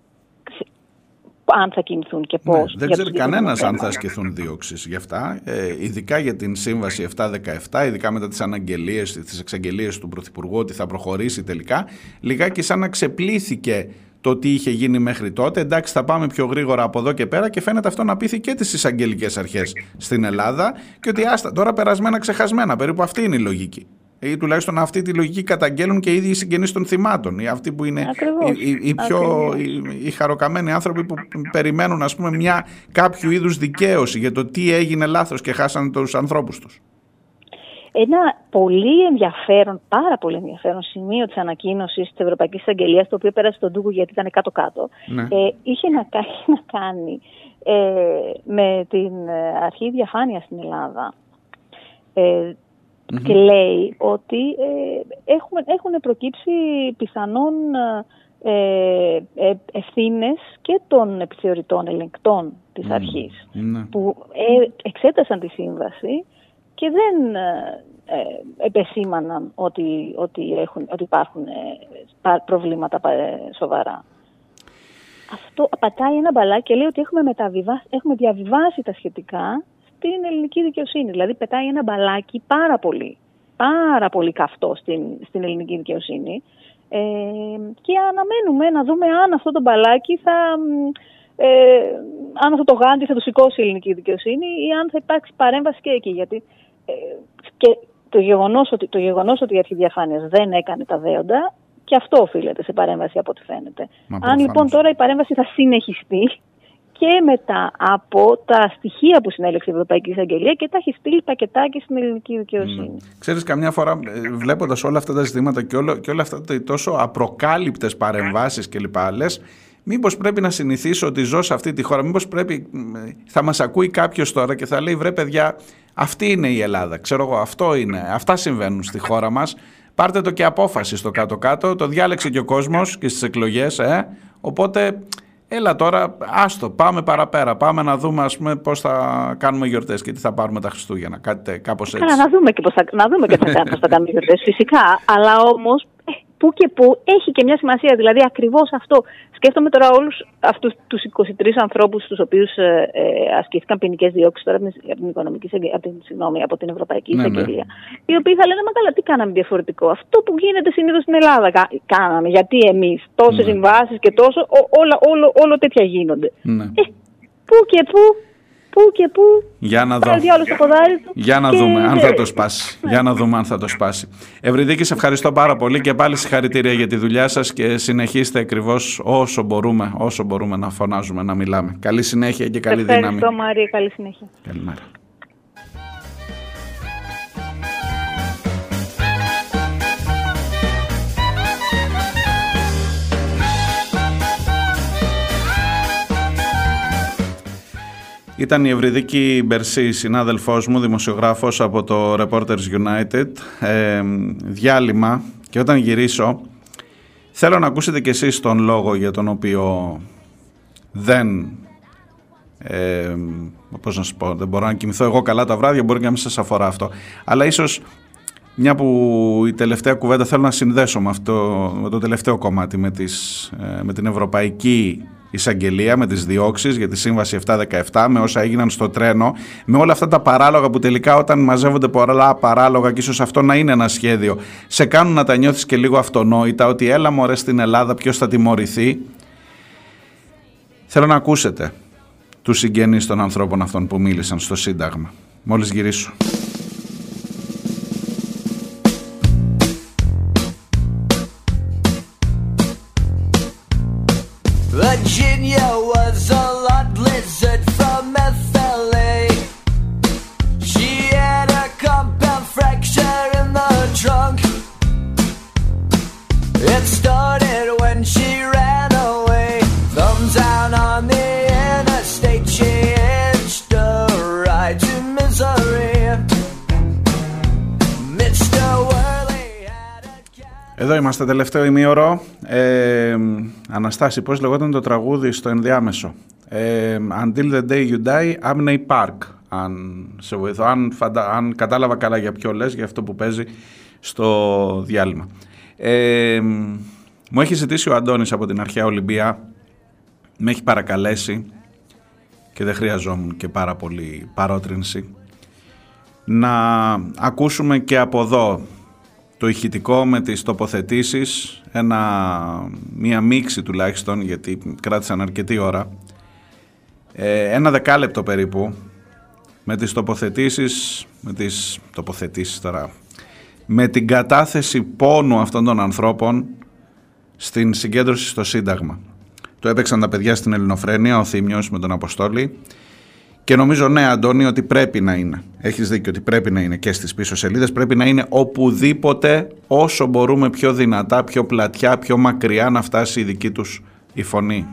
αν θα κινηθούν και Ναι, πώς. δεν για ξέρει το κανένας συγκεκριμένο αν θέμα. θα ασκηθούν διώξεις γι' αυτά. Ε, ειδικά για την σύμβαση 717, ειδικά μετά τις αναγγελίες, τις εξαγγελίες του Πρωθυπουργού ότι θα προχωρήσει τελικά. Λιγάκι σαν να ξεπλήθηκε το τι είχε γίνει μέχρι τότε. Εντάξει, θα πάμε πιο γρήγορα από εδώ και πέρα και φαίνεται αυτό να πείθει και τις εισαγγελικές αρχές στην Ελλάδα. Και ότι άστα τώρα περασμένα ξεχασμένα. Περίπου αυτή είναι η λογική. Ή τουλάχιστον αυτή τη λογική καταγγέλουν και οι ίδιοι οι συγγενείς των θυμάτων. Ή αυτοί που είναι Ακριβώς. οι, οι- οι πιο Ακριβώς. οι, οι χαροκαμένοι άνθρωποι που περιμένουν ας πούμε μια κάποιου είδους δικαίωση για το τι έγινε λάθος και χάσανε τους ανθρώπους τους. Ένα πολύ ενδιαφέρον, πάρα πολύ ενδιαφέρον σημείο της ανακοίνωσης της Ευρωπαϊκής Αγγελίας, το οποίο πέρασε στον Τούγκο γιατί ήταν κάτω-κάτω, Ναι. ε, είχε να κάνει, να κάνει ε, με την ε, αρχή διαφάνειας στην Ελλάδα. Ε, Και λέει ότι ε, έχουμε, έχουν προκύψει πιθανόν ε, ε, ευθύνες και των επιθεωρητών ελεγκτών της αρχής Ναι. που ε, εξέτασαν τη σύμβαση και δεν ε, ε, επεσήμαναν ότι, ότι, έχουν, ότι υπάρχουν ε, πα- προβλήματα πα- ε, σοβαρά. Αυτό πατάει ένα μπαλάκι και λέει ότι έχουμε, μεταβιβάσει, έχουμε διαβιβάσει τα σχετικά στην ελληνική δικαιοσύνη. Δηλαδή πετάει ένα μπαλάκι πάρα πολύ, πάρα πολύ καυτό στην, στην ελληνική δικαιοσύνη ε, και αναμένουμε να δούμε αν αυτό το μπαλάκι θα... μ, Ε, αν αυτό το γάντι θα το σηκώσει η ελληνική δικαιοσύνη ή αν θα υπάρξει παρέμβαση και εκεί. Γιατί ε, και το γεγονός ότι, το γεγονός ότι η αρχή διαφάνειας δεν έκανε τα δέοντα και αυτό οφείλεται σε παρέμβαση από ό,τι φαίνεται. Μα αν προφανώς. λοιπόν τώρα η παρέμβαση θα συνεχιστεί και μετά από τα στοιχεία που συνέλεξε η Ευρωπαϊκή Εισαγγελία και τα έχει στείλει πακετάκι στην ελληνική δικαιοσύνη. Ξέρεις καμιά φορά ε, βλέποντας όλα αυτά τα ζητήματα και, όλο, και όλα αυτά τα τόσο απροκάλυπτες παρεμβάσεις και λοιπά λες μήπως πρέπει να συνηθίσω ότι ζω σε αυτή τη χώρα μήπως πρέπει μ, ε, θα μας ακούει κάποιος τώρα και θα λέει βρε παιδιά αυτή είναι η Ελλάδα ξέρω εγώ αυτό είναι αυτά συμβαίνουν στη χώρα μας. Πάρτε το και απόφαση στο κάτω-κάτω το διάλεξε και ο κόσμος και στις εκλογές ε, οπότε Έλα τώρα, άστο, πάμε παραπέρα. Πάμε να δούμε, ας πούμε, πώς θα κάνουμε γιορτές και τι θα πάρουμε τα Χριστούγεννα. Κάτι τε- κάπως έτσι. Καλά, να δούμε και πώς θα, να δούμε και θα κάνουμε, πώς θα κάνουμε γιορτές, φυσικά. Αλλά όμως, ε, που και που έχει και μια σημασία. Δηλαδή, ακριβώς αυτό. Σκέφτομαι τώρα όλους αυτούς τους 23 ανθρώπους στους οποίους ε, ε, ασκήθηκαν ποινικές διώξεις τώρα από την, από την, οικονομική, εισαγγε- από την, συγγνώμη, από την Ευρωπαϊκή Ναι, ναι. Εισαγγελία. Οι οποίοι θα λένε, μα καλά, τι κάναμε διαφορετικό. Αυτό που γίνεται συνήθως στην Ελλάδα κα- κάναμε. Γιατί εμείς τόσες Ναι. συμβάσεις και τόσο, ό, όλα, όλο, όλο τέτοια γίνονται. Ναι. Πού και πού, πού και πού, Για να δω. πάει ο διάολος στο ποδάρι του. Για να και- δούμε αν θα το σπάσει. Για να δούμε αν θα το σπάσει. Ευρυδίκη, σε ευχαριστώ πάρα πολύ και πάλι συγχαρητήρια για τη δουλειά σας και συνεχίστε ακριβώς όσο μπορούμε, όσο μπορούμε να φωνάζουμε, να μιλάμε. Καλή συνέχεια και καλή δύναμη. Ευχαριστώ Μαρία, καλή συνέχεια. Καλημέρα. Ήταν η Ευρυδίκη Μπερσή, συνάδελφός μου, δημοσιογράφος από το Reporters United. Ε, διάλειμμα και όταν γυρίσω θέλω να ακούσετε κι εσείς τον λόγο για τον οποίο δεν ε, πώς να σου πω, δεν μπορώ να κοιμηθώ εγώ καλά τα βράδια, μπορεί και να μην σας αφορά αυτό. Αλλά ίσως μια που η τελευταία κουβέντα θέλω να συνδέσω με, αυτό, με το τελευταίο κομμάτι, με, τις, ε, με την Ευρωπαϊκή Εισαγγελία, με τις διώξεις για τη Σύμβαση 717, με όσα έγιναν στο τρένο, με όλα αυτά τα παράλογα που τελικά όταν μαζεύονται πολλά παράλογα και ίσως αυτό να είναι ένα σχέδιο, σε κάνουν να τα νιώθεις και λίγο αυτονόητα, ότι έλα μωρέ στην Ελλάδα ποιος θα τιμωρηθεί. Θέλω να ακούσετε τους συγγενείς των ανθρώπων αυτών που μίλησαν στο Σύνταγμα. Μόλις γυρίσω. Virginia was a Εδώ είμαστε τελευταίο ημίωρο. Ε, Αναστάση, πώς λεγόταν το τραγούδι στο ενδιάμεσο; Ε, Until the day you die, Abney Park. Αν σε βοηθώ, αν, φαντα- αν κατάλαβα καλά για ποιο λες, για αυτό που παίζει στο διάλειμμα. Ε, μου έχει ζητήσει ο Αντώνης από την αρχαία Ολυμπία, με έχει παρακαλέσει και δεν χρειαζόμουν και πάρα πολύ παρότρινση, να ακούσουμε και από εδώ το ηχητικό με τις τοποθετήσεις, ένα, μία μίξη τουλάχιστον, γιατί κράτησαν αρκετή ώρα, ε, ένα δεκάλεπτο περίπου, με τις τοποθετήσεις, με τις τοποθετήσεις τώρα, με την κατάθεση πόνου αυτών των ανθρώπων στην συγκέντρωση στο Σύνταγμα. Το έπαιξαν τα παιδιά στην Ελληνοφρένεια, ο Θήμιος με τον Αποστόλη και νομίζω ναι Αντώνη ότι πρέπει να είναι. Έχεις δίκιο ότι πρέπει να είναι και στις πίσω σελίδες, πρέπει να είναι οπουδήποτε όσο μπορούμε πιο δυνατά, πιο πλατιά, πιο μακριά να φτάσει η δική τους η φωνή.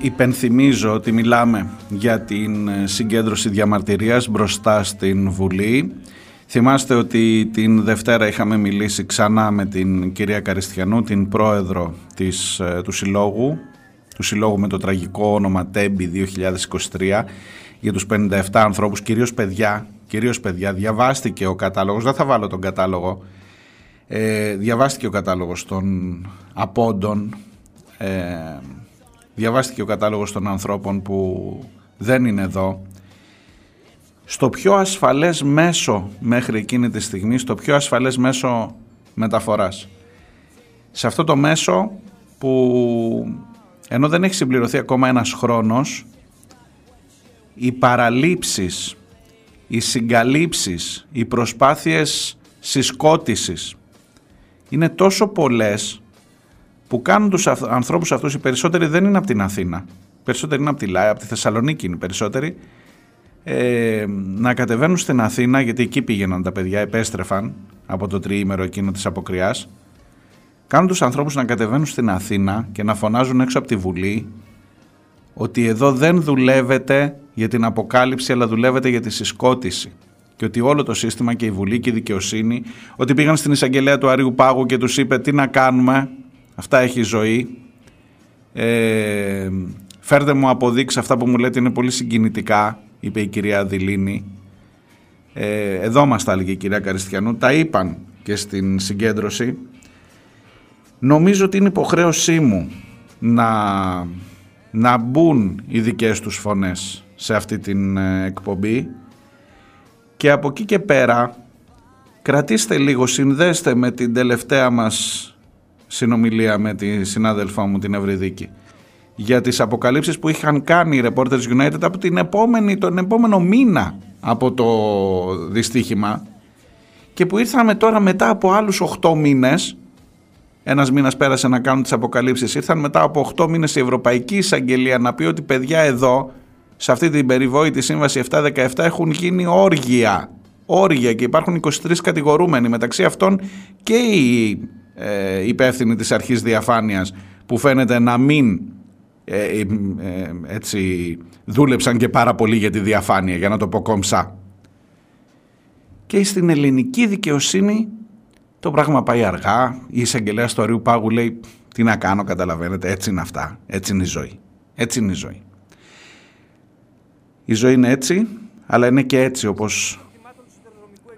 Υπενθυμίζω ότι μιλάμε για την ε, συγκέντρωση διαμαρτυρίας μπροστά στην Βουλή. Θυμάστε ότι την Δευτέρα είχαμε μιλήσει ξανά με την κυρία Καριστιανού, την πρόεδρο της, ε, του Συλλόγου, του Συλλόγου με το τραγικό όνομα Τέμπι 2023, για τους 57 ανθρώπους, κυρίως παιδιά, κυρίως παιδιά. Διαβάστηκε ο κατάλογος, δεν θα βάλω τον κατάλογο, ε, διαβάστηκε ο κατάλογος των απόντων, ε, διαβάστηκε ο κατάλογος των ανθρώπων που δεν είναι εδώ στο πιο ασφαλές μέσο μέχρι εκείνη τη στιγμή, στο πιο ασφαλές μέσο μεταφοράς. Σε αυτό το μέσο που ενώ δεν έχει συμπληρωθεί ακόμα ένας χρόνος, οι παραλήψεις, οι συγκαλύψεις, οι προσπάθειες συσκότησης είναι τόσο πολλές που κάνουν τους αυ- ανθρώπους αυτούς, οι περισσότεροι δεν είναι από την Αθήνα, οι περισσότεροι είναι από τη Λάη, από τη Θεσσαλονίκη είναι οι περισσότεροι, ε, να κατεβαίνουν στην Αθήνα, γιατί εκεί πήγαιναν τα παιδιά, επέστρεφαν από το τριήμερο εκείνο της αποκριάς, κάνουν τους ανθρώπους να κατεβαίνουν στην Αθήνα και να φωνάζουν έξω από τη Βουλή ότι εδώ δεν δουλεύετε για την αποκάλυψη αλλά δουλεύετε για τη συσκότηση. Και ότι όλο το σύστημα και η Βουλή και η δικαιοσύνη ότι πήγαν στην εισαγγελέα του Αριού Πάγου και τους είπε τι να κάνουμε αυτά έχει η ζωή. Ε, φέρτε μου αποδείξεις αυτά που μου λέτε είναι πολύ συγκινητικά είπε η κυρία Αδηλίνη. Ε, εδώ μας τα έλεγε η κυρία Καριστιανού τα είπαν και στην συγκέντρωση. Νομίζω ότι είναι υποχρέωσή μου να, να μπουν οι δικές τους φωνές σε αυτή την ε, εκπομπή. Και από εκεί και πέρα κρατήστε λίγο, συνδέστε με την τελευταία μας συνομιλία με τη συνάδελφά μου την Ευρυδίκη για τις αποκαλύψεις που είχαν κάνει οι Reporters United από την επόμενη, τον επόμενο μήνα από το δυστύχημα και που ήρθαμε τώρα μετά από άλλους 8 μήνες ένας μήνας πέρασε να κάνουν τις αποκαλύψεις ήρθαν μετά από 8 μήνες η Ευρωπαϊκή Εισαγγελία να πει ότι παιδιά εδώ σε αυτή την περιβόητη σύμβαση 717 έχουν γίνει όργια. Όργια και υπάρχουν 23 κατηγορούμενοι μεταξύ αυτών και οι ε, υπεύθυνοι της αρχής διαφάνειας που φαίνεται να μην ε, ε, ε, έτσι δούλεψαν και πάρα πολύ για τη διαφάνεια για να το πω κομψά. Και στην ελληνική δικαιοσύνη το πράγμα πάει αργά. Η εισαγγελέας του Αριού Πάγου λέει τι να κάνω καταλαβαίνετε έτσι είναι αυτά. Έτσι είναι η ζωή. Έτσι είναι η ζωή. Η ζωή είναι έτσι αλλά είναι και έτσι όπως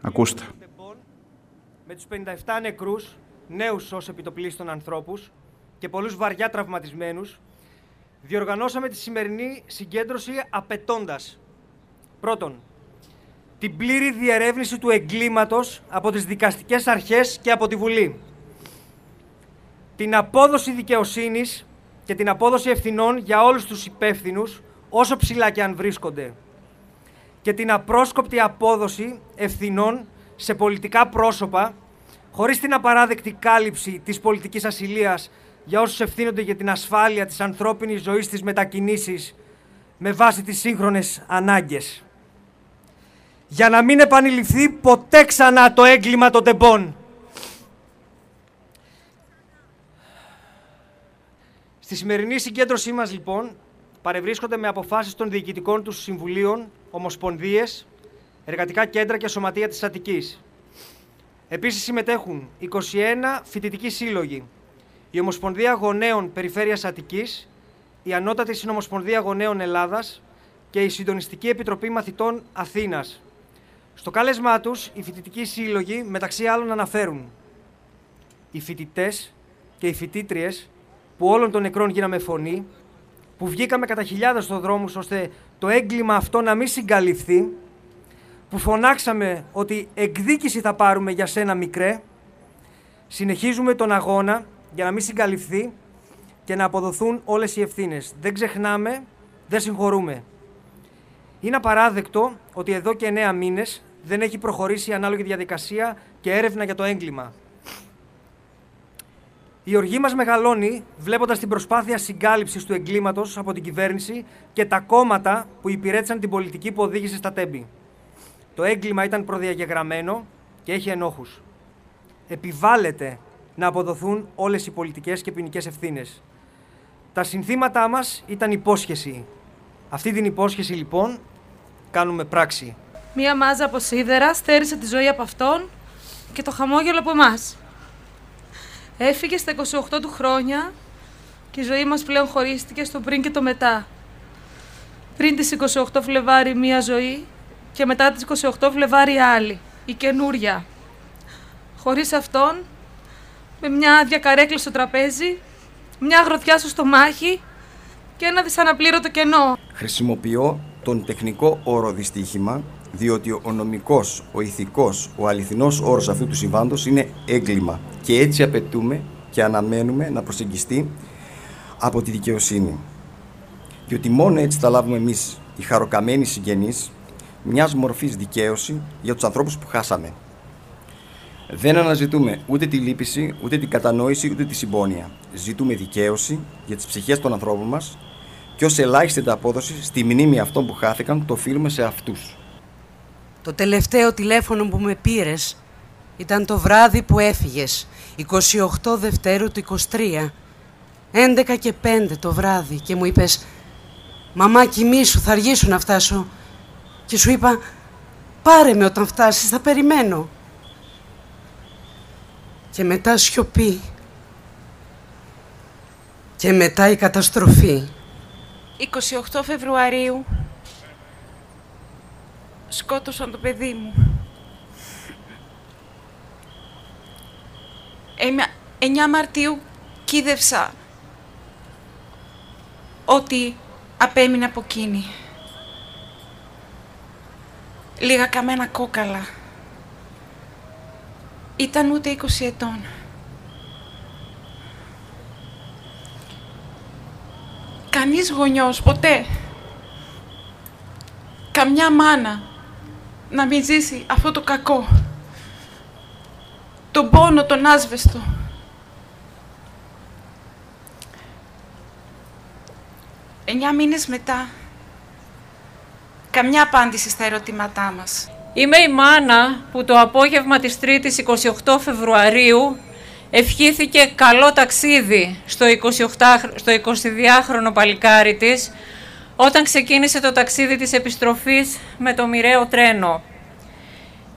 ακούστε. με τους 57 νεκρούς, νέους ως επιτοπλίστων ανθρώπους και πολλούς βαριά τραυματισμένους, διοργανώσαμε τη σημερινή συγκέντρωση απαιτώντας πρώτον, την πλήρη διερεύνηση του εγκλήματος από τις δικαστικές αρχές και από τη Βουλή. Την απόδοση δικαιοσύνης και την απόδοση ευθυνών για όλους τους υπεύθυνους, όσο ψηλά και αν βρίσκονται. Και την απρόσκοπτη απόδοση ευθυνών σε πολιτικά πρόσωπα, χωρίς την απαράδεκτη κάλυψη της πολιτικής ασυλίας για όσους ευθύνονται για την ασφάλεια της ανθρώπινης ζωής στις μετακινήσεις με βάση τις σύγχρονες ανάγκες για να μην επανειληφθεί ποτέ ξανά το έγκλημα των τεμπών. Στη σημερινή συγκέντρωσή μας λοιπόν παρευρίσκονται με αποφάσεις των διοικητικών τους συμβουλίων, ομοσπονδίες, εργατικά κέντρα και σωματεία της Αττικής. Επίσης συμμετέχουν 21 φοιτητικοί σύλλογοι, η Ομοσπονδία Γονέων Περιφέρειας Αττικής, η Ανώτατη Συνομοσπονδία Γονέων Ελλάδας και η Συντονιστική Επιτροπή Μαθητών Αθήνας, στο κάλεσμά τους, οι φοιτητικοί σύλλογοι μεταξύ άλλων αναφέρουν οι φοιτητές και οι φοιτήτριες που όλων των νεκρών γίναμε φωνή, που βγήκαμε κατά χιλιάδες στον δρόμο ώστε το έγκλημα αυτό να μην συγκαλυφθεί, που φωνάξαμε ότι εκδίκηση θα πάρουμε για σένα μικρέ, συνεχίζουμε τον αγώνα για να μην συγκαλυφθεί και να αποδοθούν όλες οι ευθύνες. Δεν ξεχνάμε, δεν συγχωρούμε. Είναι απαράδεκτο ότι εδώ και εννέα μήνες δεν έχει προχωρήσει η ανάλογη διαδικασία και έρευνα για το έγκλημα. Η οργή μας μεγαλώνει βλέποντας την προσπάθεια συγκάλυψης του εγκλήματος από την κυβέρνηση και τα κόμματα που υπηρέτησαν την πολιτική που οδήγησε στα τέμπη. Το έγκλημα ήταν προδιαγεγραμμένο και έχει ενόχους. Επιβάλλεται να αποδοθούν όλες οι πολιτικές και ποινικές ευθύνες. Τα συνθήματά μας ήταν υπόσχεση. Αυτή την υπόσχεση λοιπόν κάνουμε πράξη. Μία μάζα από σίδερα στέρισε τη ζωή από αυτόν και το χαμόγελο από εμάς. Έφυγε στα 28 του χρόνια και η ζωή μας πλέον χωρίστηκε στο πριν και το μετά. Πριν τις 28 Φλεβάρι μία ζωή και μετά τις 28 Φλεβάρι άλλη, η καινούρια. Χωρίς αυτόν, με μια άδεια καρέκλα στο τραπέζι, μια αγροθιά στο στομάχι και ένα δυσαναπλήρωτο κενό. Χρησιμοποιώ τον τεχνικό όρο δυστύχημα διότι ο νομικός, ο ηθικός, ο αληθινός όρος αυτού του συμβάντος είναι έγκλημα και έτσι απαιτούμε και αναμένουμε να προσεγγιστεί από τη δικαιοσύνη. Διότι μόνο έτσι θα λάβουμε εμείς οι χαροκαμένοι συγγενείς μιας μορφής δικαίωση για τους ανθρώπους που χάσαμε. Δεν αναζητούμε ούτε τη λύπηση, ούτε την κατανόηση, ούτε τη συμπόνια. Ζητούμε δικαίωση για τις ψυχές των ανθρώπων μας και ως ελάχιστη απόδοση στη μνήμη αυτών που χάθηκαν το οφείλουμε σε αυτούς. Το τελευταίο τηλέφωνο που με πήρες ήταν το βράδυ που έφυγες, 28 Δευτέρου του 23, 11 και 5 το βράδυ και μου είπες «Μαμά κοιμήσου, θα αργήσουν να φτάσω» και σου είπα «Πάρε με όταν φτάσεις, θα περιμένω». Και μετά σιωπή. Και μετά η καταστροφή. 28 Φεβρουαρίου σκότωσαν το παιδί μου. Εμ- 9 Μαρτίου κίδευσα ότι απέμεινε από εκείνη. Λίγα καμένα κόκαλα. Ήταν ούτε 20 ετών. Κανείς γονιός, ποτέ. Καμιά μάνα να μην ζήσει αυτό το κακό. Τον πόνο, τον άσβεστο. Εννιά μήνες μετά καμιά απάντηση στα ερωτήματά μας. Είμαι η μάνα που το απόγευμα της 3ης 28 Φεβρουαρίου ευχήθηκε καλό ταξίδι στο, 28, στο 22χρονο παλικάρι της όταν ξεκίνησε το ταξίδι της επιστροφής με το μοιραίο τρένο.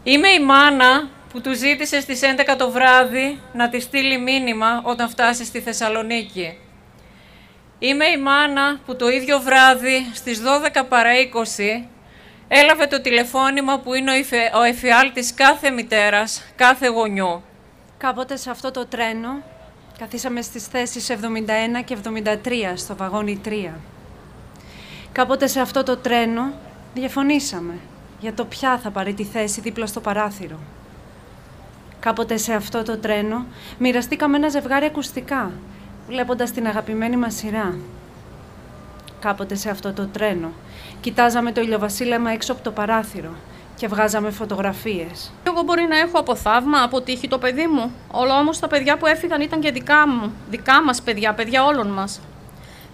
Είμαι η μάνα που του ζήτησε στις 11 το βράδυ να της στείλει μήνυμα όταν φτάσει στη Θεσσαλονίκη. Είμαι η μάνα που το ίδιο βράδυ στις 12 παρά 20 έλαβε το τηλεφώνημα που είναι ο, εφε, ο εφιάλτης κάθε μητέρας, κάθε γονιού. Κάποτε σε αυτό το τρένο καθίσαμε στις θέσεις 71 και 73 στο βαγόνι 3. Κάποτε σε αυτό το τρένο διαφωνήσαμε για το ποια θα πάρει τη θέση δίπλα στο παράθυρο. Κάποτε σε αυτό το τρένο μοιραστήκαμε ένα ζευγάρι ακουστικά, βλέποντας την αγαπημένη μας σειρά. Κάποτε σε αυτό το τρένο κοιτάζαμε το ηλιοβασίλεμα έξω από το παράθυρο και βγάζαμε φωτογραφίες. Εγώ μπορεί να έχω από θαύμα, από τύχη το παιδί μου. Όλα όμως τα παιδιά που έφυγαν ήταν και δικά μου. Δικά μας παιδιά, παιδιά όλων μας.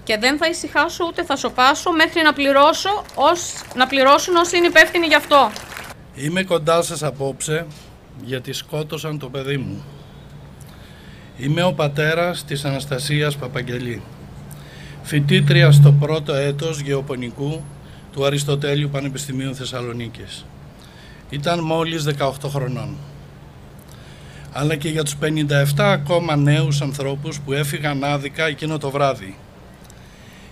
Και δεν θα ησυχάσω ούτε θα σοφάσω μέχρι να, πληρώσω ως, να πληρώσουν όσοι είναι υπεύθυνοι γι' αυτό. Είμαι κοντά σας απόψε γιατί σκότωσαν το παιδί μου. Είμαι ο πατέρας της Αναστασίας Παπαγγελή, φοιτήτρια στο πρώτο έτος γεωπονικού του Αριστοτέλειου Πανεπιστημίου Θεσσαλονίκης. Ήταν μόλις 18 χρονών. Αλλά και για τους 57 ακόμα νέους ανθρώπους που έφυγαν άδικα εκείνο το βράδυ.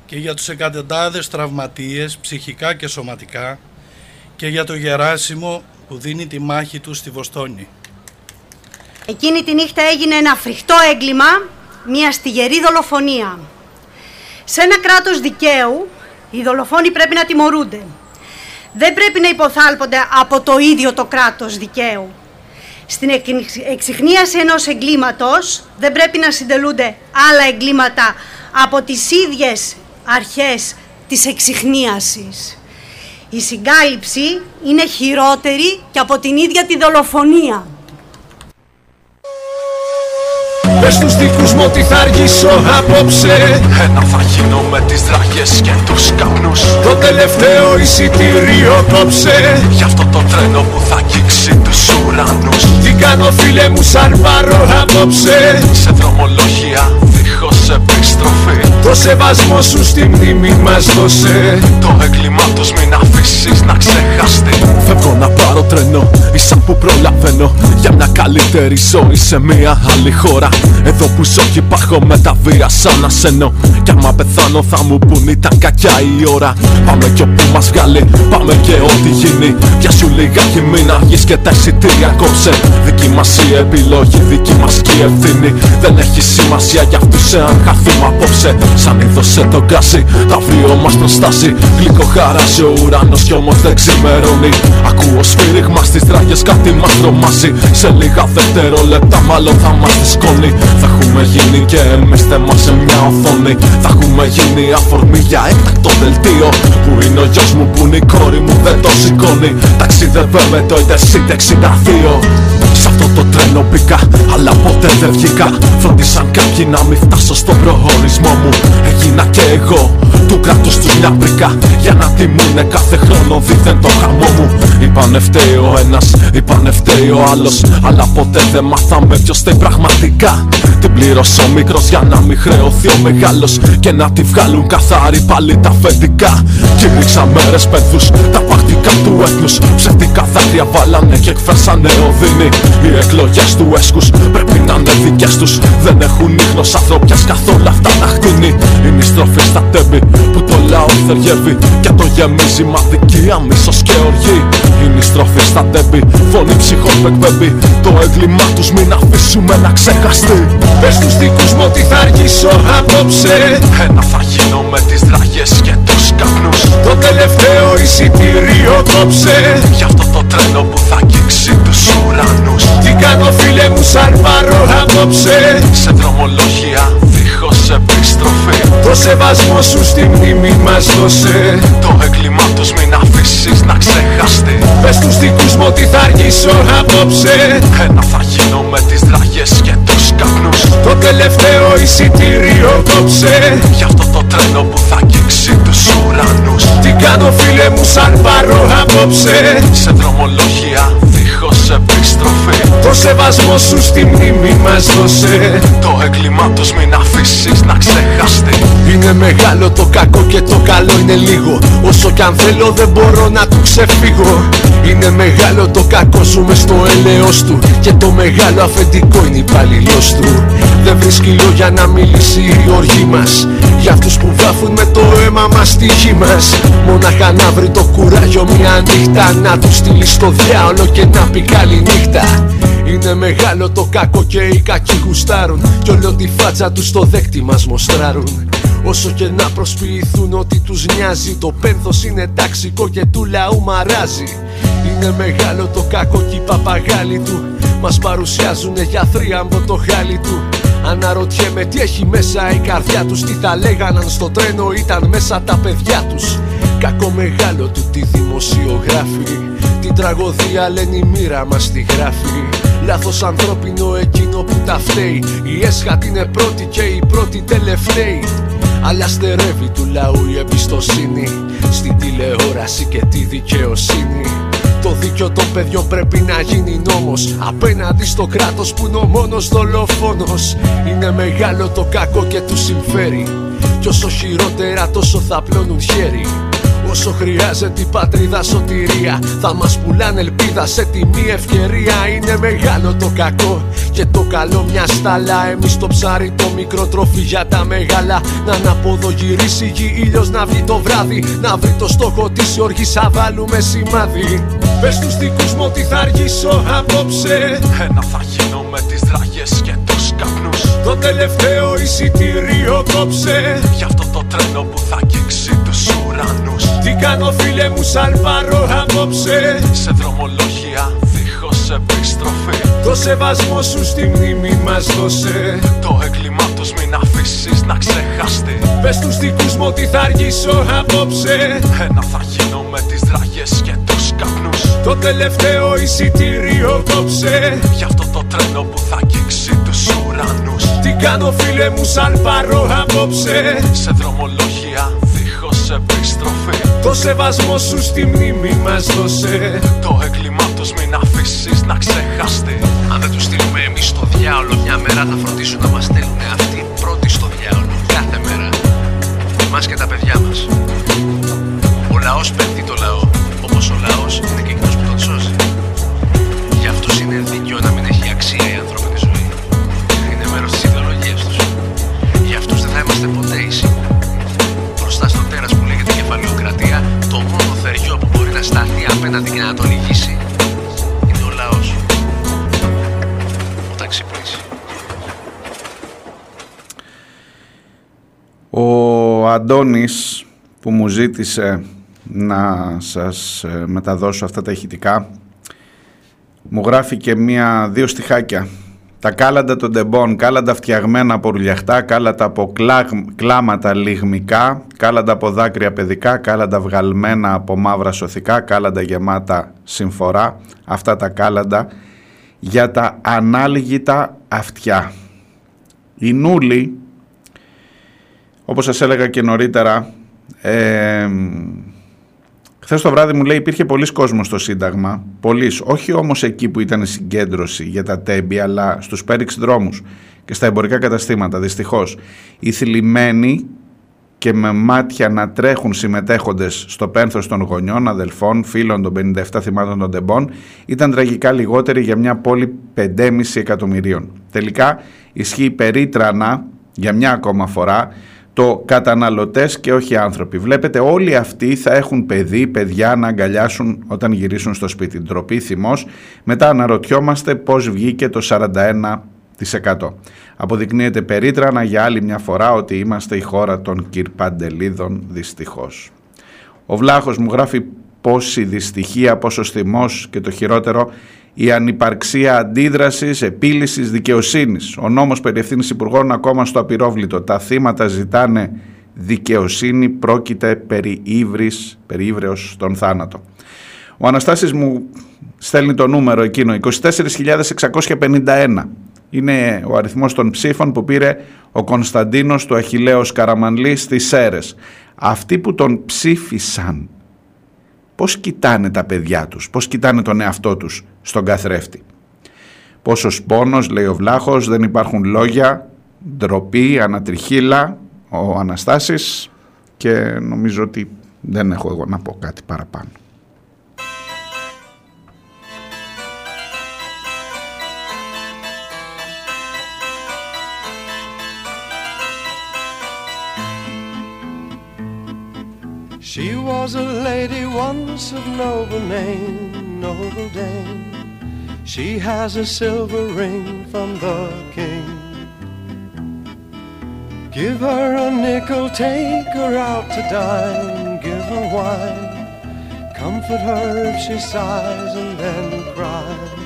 Και για τους εκατοντάδες τραυματίες ψυχικά και σωματικά και για το Γεράσιμο που δίνει τη μάχη του στη Βοστόνη. Εκείνη τη νύχτα έγινε ένα φρικτό έγκλημα, μια στιγερή δολοφονία. Σε ένα κράτος δικαίου, οι δολοφόνοι πρέπει να τιμωρούνται. Δεν πρέπει να υποθάλπονται από το ίδιο το κράτος δικαίου. Στην εξυχνίαση ενός εγκλήματος δεν πρέπει να συντελούνται άλλα εγκλήματα από τις ίδιες αρχές της εξυχνίασης. Η συγκάλυψη είναι χειρότερη και από την ίδια τη δολοφονία. Πες στους δικούς μου ότι θα αργήσω απόψε. Ένα θα γίνω με τις δραγές και τους καπνούς. Το τελευταίο εισιτήριο κόψε. Γι' αυτό το τρένο που θα αγγίξει τους ουρανούς. Τι κάνω φίλε μου σαν πάρω απόψε. Σε δρομολόγια δίχως επιστροφή. Το σεβασμό σου στη μνήμη μας δώσε. Το έγκλημά τους μην αφήσεις να ξεχαστεί. Φεύγω να πάρω τρένο, ίσα που προλαβαίνω. Για μια καλύτερη ζωή σε μια άλλη χώρα Εδώ που ζω και υπάρχω με τα βία σαν ασένω Κι άμα πεθάνω θα μου πουν ήταν κακιά η ώρα. Πάμε κι όπου μας βγάλει, πάμε και ό,τι γίνει. Πια σου λιγάκι μην αργείς και τα εισιτήρια κόψε. Δική μας η επιλογή, δική μας και η ευθύνη. Δεν έχει σημασία για αυτούς εάν χαθούμε απόψε. Σαν είδωσε το γκάσι, τα αύριο μας προστάσει Γλυκό χαράζει ο ουρανός κι όμως δεν ξημερώνει. Ακούω σφύριγμα στις τράγες κάτι μας τρομάζει. Σε λίγα δευτερόλεπτα μάλλον θα μας δυσκώνει Θα έχουμε γίνει και εμείς θέμα σε μια οθόνη. Θα έχουμε γίνει αφορμή για έκτακτο δελτίο Που είναι ο γιος μου που είναι η κόρη μου δεν το σηκώνει. Ταξίδευε με το Intercity 62 Σ' αυτό το τρένο μπήκα, αλλά ποτέ δεν βγήκα. Φρόντισαν κάποιοι να μην φτάσω στον προορισμό μου. Έγινα και εγώ του κράτους τους μια μπρικα Για να τιμούνε κάθε χρόνο δίθεν το χαμό μου. Είπανε φταίει ο ένας, είπανε φταίει ο άλλος Αλλά ποτέ δεν μάθαμε ποιος φταίει πραγματικά. Την πλήρωσε ο μικρός για να μην χρεωθεί ο μεγάλος Και να τη βγάλουν καθαρή πάλι τα αφεντικά. Κήρυξαν μέρες παιδούς, τα πακτικά του έθνους Ψευτικά δάκρυα βάλανε και εκφράσανε οδύνη Οι εκλογές του έσκους πρέπει να είναι δικές τους Δεν έχουν ίχνος ανθρωπιάς καθόλου αυτά τα χτίνει Είναι η στροφή στα τέμπη που το λαό θεργεύει Και το γεμίζει μα δικία, μίσος και οργή. Είναι η στροφή στα τέμπη, φωνή ψυχών που εκπέμπει. Το έγκλημά τους μην αφήσουμε να ξεχαστεί. Πες τους δικούς μου ότι θα αργήσω απόψε. Ένα θα γίνω με τις δραγές και τους καπνούς Το τελευταίο εισιτήριο κόψε. Γι' αυτό το τρένο που θα αγγίξει τους ουρανούς. Τι κάνω φίλε μου σαν πάρω απόψε. Σε δρομολόγια δίχως επιστροφή Το σεβασμό σου στη μνήμη μας δώσε. Το έγκλημά τους μην αφήσεις να ξεχαστεί Πες τους δικούς μου ότι θα αργήσω απόψε. Ένα θα γίνω με τις δραγές και τους καπνούς. Το τελευταίο εισιτήριο κόψε. Για αυτό το τρένο που θα αγγίξει τους ουρανούς Τι κάνω φίλε μου σαν πάρω απόψε. Σε δρομολόγια δίχως επιστροφή Το σεβασμό σου στη μνήμη μας δώσε. Το έγκλημά τους μην αφήσεις να ξεχαστεί Είναι μεγάλο το κακό και το καλό είναι λίγο. Όσο κι αν θέλω δεν μπορώ να του ξεφύγω. Είναι μεγάλο το κακό ζούμε στο έλεος του. Και το μεγάλο αφεντικό είναι υπαλληλός του. Δεν βρίσκει λόγια να μιλήσει η οργή μας. Για αυτούς που βάφουν με το αίμα μας τη γη μας. Μόναχα να βρει το κουράγιο μια νύχτα Να του στείλει στο διάολο και να πει καλή νύχτα. Είναι μεγάλο το κακό και οι κακοί γουστάρουν Κι όλο τη φάτσα τους στο δέκτη μας μοστράρουν. Όσο και να προσποιηθούν ότι τους νοιάζει Το πένθος είναι ταξικό και του λαού μαράζει. Είναι μεγάλο το κακό και οι παπαγάλοι του Μας παρουσιάζουν για θρίαμβο το χάλι του Αναρωτιέμαι τι έχει μέσα η καρδιά τους Τι θα λέγαν αν στο τρένο ήταν μέσα τα παιδιά τους. Κακό μεγάλο του τη δημοσιογράφη Την τραγωδία λένε η μοίρα μας τη γράφει Λάθος ανθρώπινο εκείνο που τα φταίει Η έσχατη είναι πρώτη και η πρώτη τελευταίη. Αλλά στερεύει του λαού η εμπιστοσύνη Στην τηλεόραση και τη δικαιοσύνη το δίκιο των παιδιών πρέπει να γίνει νόμος. Απέναντι στο κράτος που είναι ο μόνος δολοφόνος. Είναι μεγάλο το κακό και του συμφέρει. Κι όσο χειρότερα τόσο θα πλώνουν χέρι Όσο χρειάζεται η πατρίδα σωτηρία. Θα μας πουλάνε ελπίδα σε τιμή ευκαιρία. Είναι μεγάλο το κακό και το καλό μια στάλα. Εμείς το ψάρι το μικρό τροφή για τα μεγάλα. Να αναποδογυρίσει η γη ήλιος να βγει το βράδυ. Να βρει το στόχο της η οργής θα βάλουμε σημάδι. Πες στους δικούς μου ότι θα αργήσω απόψε. Ένα θα γίνω με τις δράγες και τους καπνούς. Το τελευταίο εισιτήριο κόψε. Για αυτό το τρένο που θα αγγίξει τους ουρανούς. Τι κάνω φίλε μου σαν πάρω απόψε. Σε δρομολόγια δίχως επιστροφή. Το σεβασμό σου στη μνήμη μας δώσε. Το έγκλημά τους μην αφήσεις να ξεχαστεί. Πες στους δικούς μου ότι θα αργήσω απόψε. Ένα θα γίνω με τις δράγες και τους καπνούς. Το τελευταίο εισιτήριο κόψε Για αυτό το τρένο που θα αγγίξει τους ουρανούς. Τι κάνω φίλε μου σαν πάρω απόψε. Σε δρομολόγια δίχως επιστροφή Το σεβασμό σου στη μνήμη μας δώσε Το έγκλημά τους μην αφήσεις να ξεχαστεί Αν δεν τους στείλουμε εμείς στο διάολο, μια μέρα θα φροντίσουν να μας στέλνουν αυτοί πρώτοι στο διάολο. Κάθε μέρα. Εμάς και τα παιδιά μας. Ο λαός πέφτει Αντώνης που μου ζήτησε να σας ε, μεταδώσω αυτά τα ηχητικά μου γράφει και μία, δύο στιχάκια. Τα κάλαντα των τεμπών, κάλαντα φτιαγμένα από ρουλιαχτά, κάλαντα από κλάγ- κλάματα λιγμικά, κάλαντα από δάκρυα παιδικά, κάλαντα βγαλμένα από μαύρα σωθικά, κάλαντα γεμάτα συμφορά. Αυτά τα κάλαντα για τα ανάλγητα αυτιά. Η Νούλη, όπως σας έλεγα και νωρίτερα, ε, Χθες το βράδυ μου λέει υπήρχε πολλοί κόσμος στο Σύνταγμα. Πολλοί. Όχι όμως εκεί που ήταν η συγκέντρωση για τα τέμπη, αλλά στους πέριξ δρόμους και στα εμπορικά καταστήματα. Δυστυχώς. Οι θλιμμένοι και με μάτια να τρέχουν συμμετέχοντες στο πένθος των γονιών, αδελφών, φίλων των 57 θυμάτων των τεμπών ήταν τραγικά λιγότεροι για μια πόλη 5,5 εκατομμυρίων. Τελικά ισχύει περίτρανα για μια ακόμα φορά το καταναλωτές και όχι άνθρωποι. Βλέπετε όλοι αυτοί θα έχουν παιδί, παιδιά να αγκαλιάσουν όταν γυρίσουν στο σπίτι. Ντροπή, θυμός. Μετά αναρωτιόμαστε πώς βγήκε το 41%. Αποδεικνύεται περίτρανα για άλλη μια φορά ότι είμαστε η χώρα των κυρπαντελίδων δυστυχώς. Ο Βλάχος μου γράφει πόση δυστυχία, πόσο θυμός και το χειρότερο η ανυπαρξία αντίδρασης, επίλυσης, δικαιοσύνης. Ο νόμος περί ευθύνης υπουργών ακόμα στο απειρόβλητο. Τα θύματα ζητάνε δικαιοσύνη, πρόκειται περί ύβρις, περί ύβρεως στον θάνατο. Ο Αναστάσης μου στέλνει το νούμερο εκείνο, 24.651. είναι ο αριθμός των ψήφων που πήρε ο Κωνσταντίνος του Αχιλέως Καραμανλή στις Σέρες. Αυτοί που τον ψήφισαν, πώς κοιτάνε τα παιδιά τους, πώς κοιτάνε τον εαυτό τους; Στον καθρέφτη. Πόσος πόνος, λέει ο Βλάχος, δεν υπάρχουν λόγια, ντροπή, ανατριχίλα, ο Αναστάσης και νομίζω ότι δεν έχω εγώ να πω κάτι παραπάνω. She was a lady once of noble name, noble dame. She has a silver ring from the king. Give her a nickel, take her out to dine, give her wine. Comfort her if she sighs and then cries.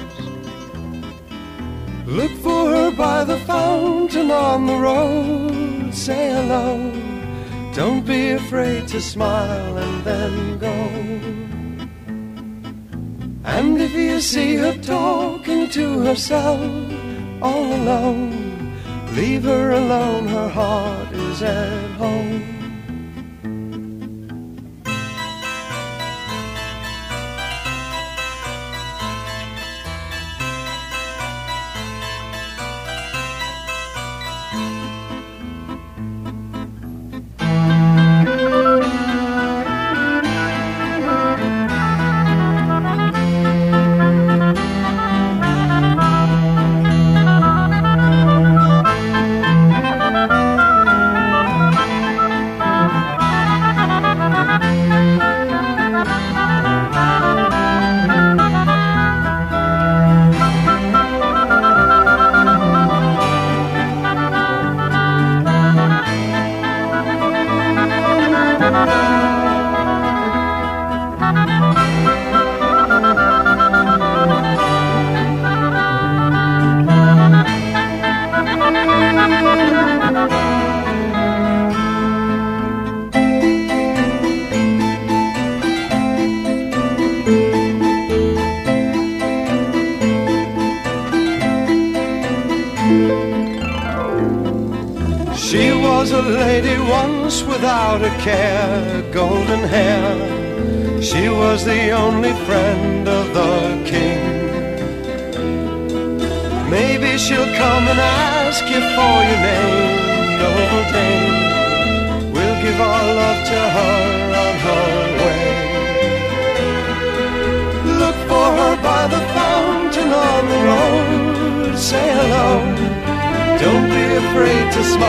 Look for her by the fountain on the road, say hello. Don't be afraid to smile and then go. And if you see her talking to herself all alone, leave her alone, her heart is at home.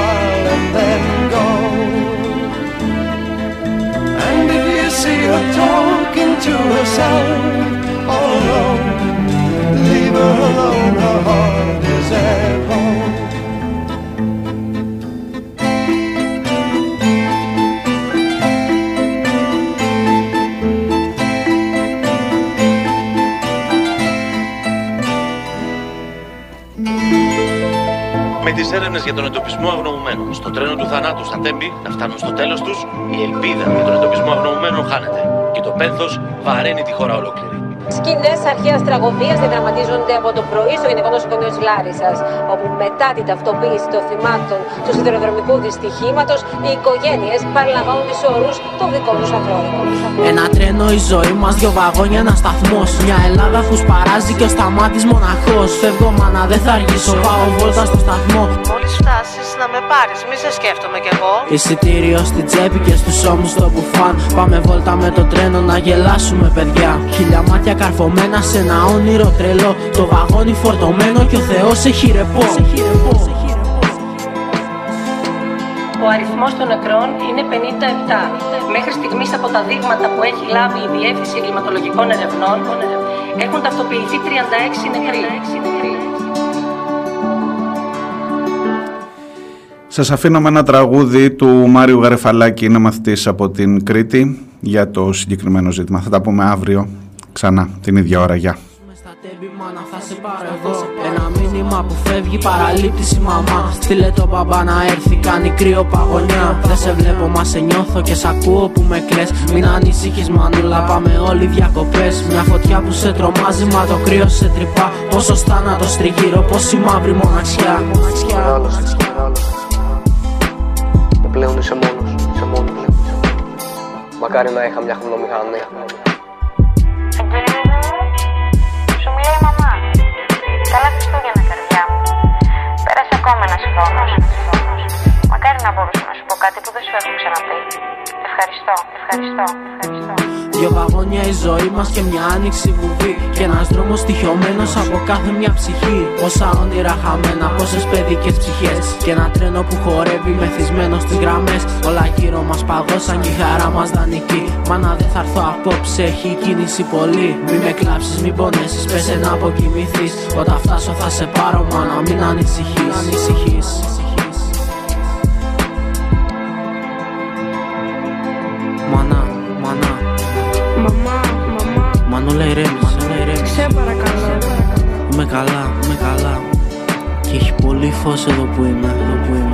To and then go. And if you see her talking to herself oh, all alone, leave her alone, her heart τις έρευνες για τον εντοπισμό αγνοωμένων στο τρένο του θανάτου στα τέμπη να φτάνουν στο τέλος τους, η ελπίδα για τον εντοπισμό αγνοωμένων χάνεται. Και το πένθος βαραίνει τη χώρα ολόκληρη. Σκηνές αρχαίας τραγωδίας διαδραματίζονται από το πρωί στο Γενικό Νοσοκομείο της Λάρισας, όπου μετά την ταυτοποίηση των θυμάτων του σιδηροδρομικού δυστυχήματος, οι οικογένειες παραλαμβάνουν τι όρου των δικών τους ανθρώπων. Ένα τρένο η ζωή μας, δυο βαγόνια, ένα σταθμός. Μια Ελλάδα που σπαράζει και ο σταμάτης μοναχός. Φεύγω, μάνα, δεν θα αργήσω. Πάω βόλτα στο σταθμό. Μόλις φτάσεις να με πάρεις, μη σε σκέφτομαι κι εγώ. Εισιτήριο στην τσέπη και στους ώμους το μπουφάν. Πάμε βόλτα με το τρένο να γελάσουμε, παιδιά. Χιλιά μάτια καρφωμένα σε ένα όνειρο τρελό. Το βαγόνι φορτωμένο και ο Θεός έχει ρεπό. Ο αριθμός των νεκρών είναι 57. Μέχρι στιγμής από τα δείγματα που έχει λάβει η Διεύθυνση Εγκληματολογικών Ερευνών έχουν ταυτοποιηθεί 36 νεκροί. Σας αφήνω με ένα τραγούδι του Μάριου Γαρεφαλάκη, είναι μαθητής από την Κρήτη για το συγκεκριμένο ζήτημα. Θα τα πούμε αύριο ξανά την ίδια ώρα. Γεια. Τέμπη μάνα θα σε πάρω εδώ Ένα μήνυμα που φεύγει παραλήπτης η μαμά Στείλε το μπαμπά να έρθει κάνει κρύο παγωνιά Δεν σε βλέπω μα σε νιώθω και σ' ακούω που με κλαις Μην ανησυχείς μανούλα πάμε όλοι διακοπές Μια φωτιά που σε τρομάζει μα το κρύο σε τρυπά Πόσο θάνατος τριγύρω πόση μαύρη μοναξιά Μεγάλωσες, μεγάλωσες. Και πλέον είσαι μόνος, είσαι μόνος. Μακάρι να είχα μια χρονομηχανή. Σου μιλάει η μαμά. Καλά Χριστούγεννα, καρδιά μου. Πέρασε ακόμα ένας χρόνος. Μακάρι να μπορούσα να σου πω κάτι που δεν σου έχω ξαναπεί. Ευχαριστώ, ευχαριστώ, ευχαριστώ. Δυο βαγόνια η ζωή μας και μια άνοιξη βουβή. Και ένας δρόμος τυχιωμένος από κάθε μια ψυχή. Πόσα όνειρα χαμένα, πόσες παιδικές ψυχές. Και ένα τρένο που χορεύει μεθυσμένο στις γραμμές. Όλα γύρω μας παγώσαν και η χαρά μας δανεική Μάνα δεν θα έρθω απόψε, έχει κίνηση πολύ. Μη με κλάψεις, μην πονέσεις, πέσε να αποκοιμηθείς. Όταν φτάσω θα σε πάρω μάνα, μην ανησυχείς, καλά, είμαι καλά. Και έχει πολύ φως εδώ που είμαι, εδώ που είμαι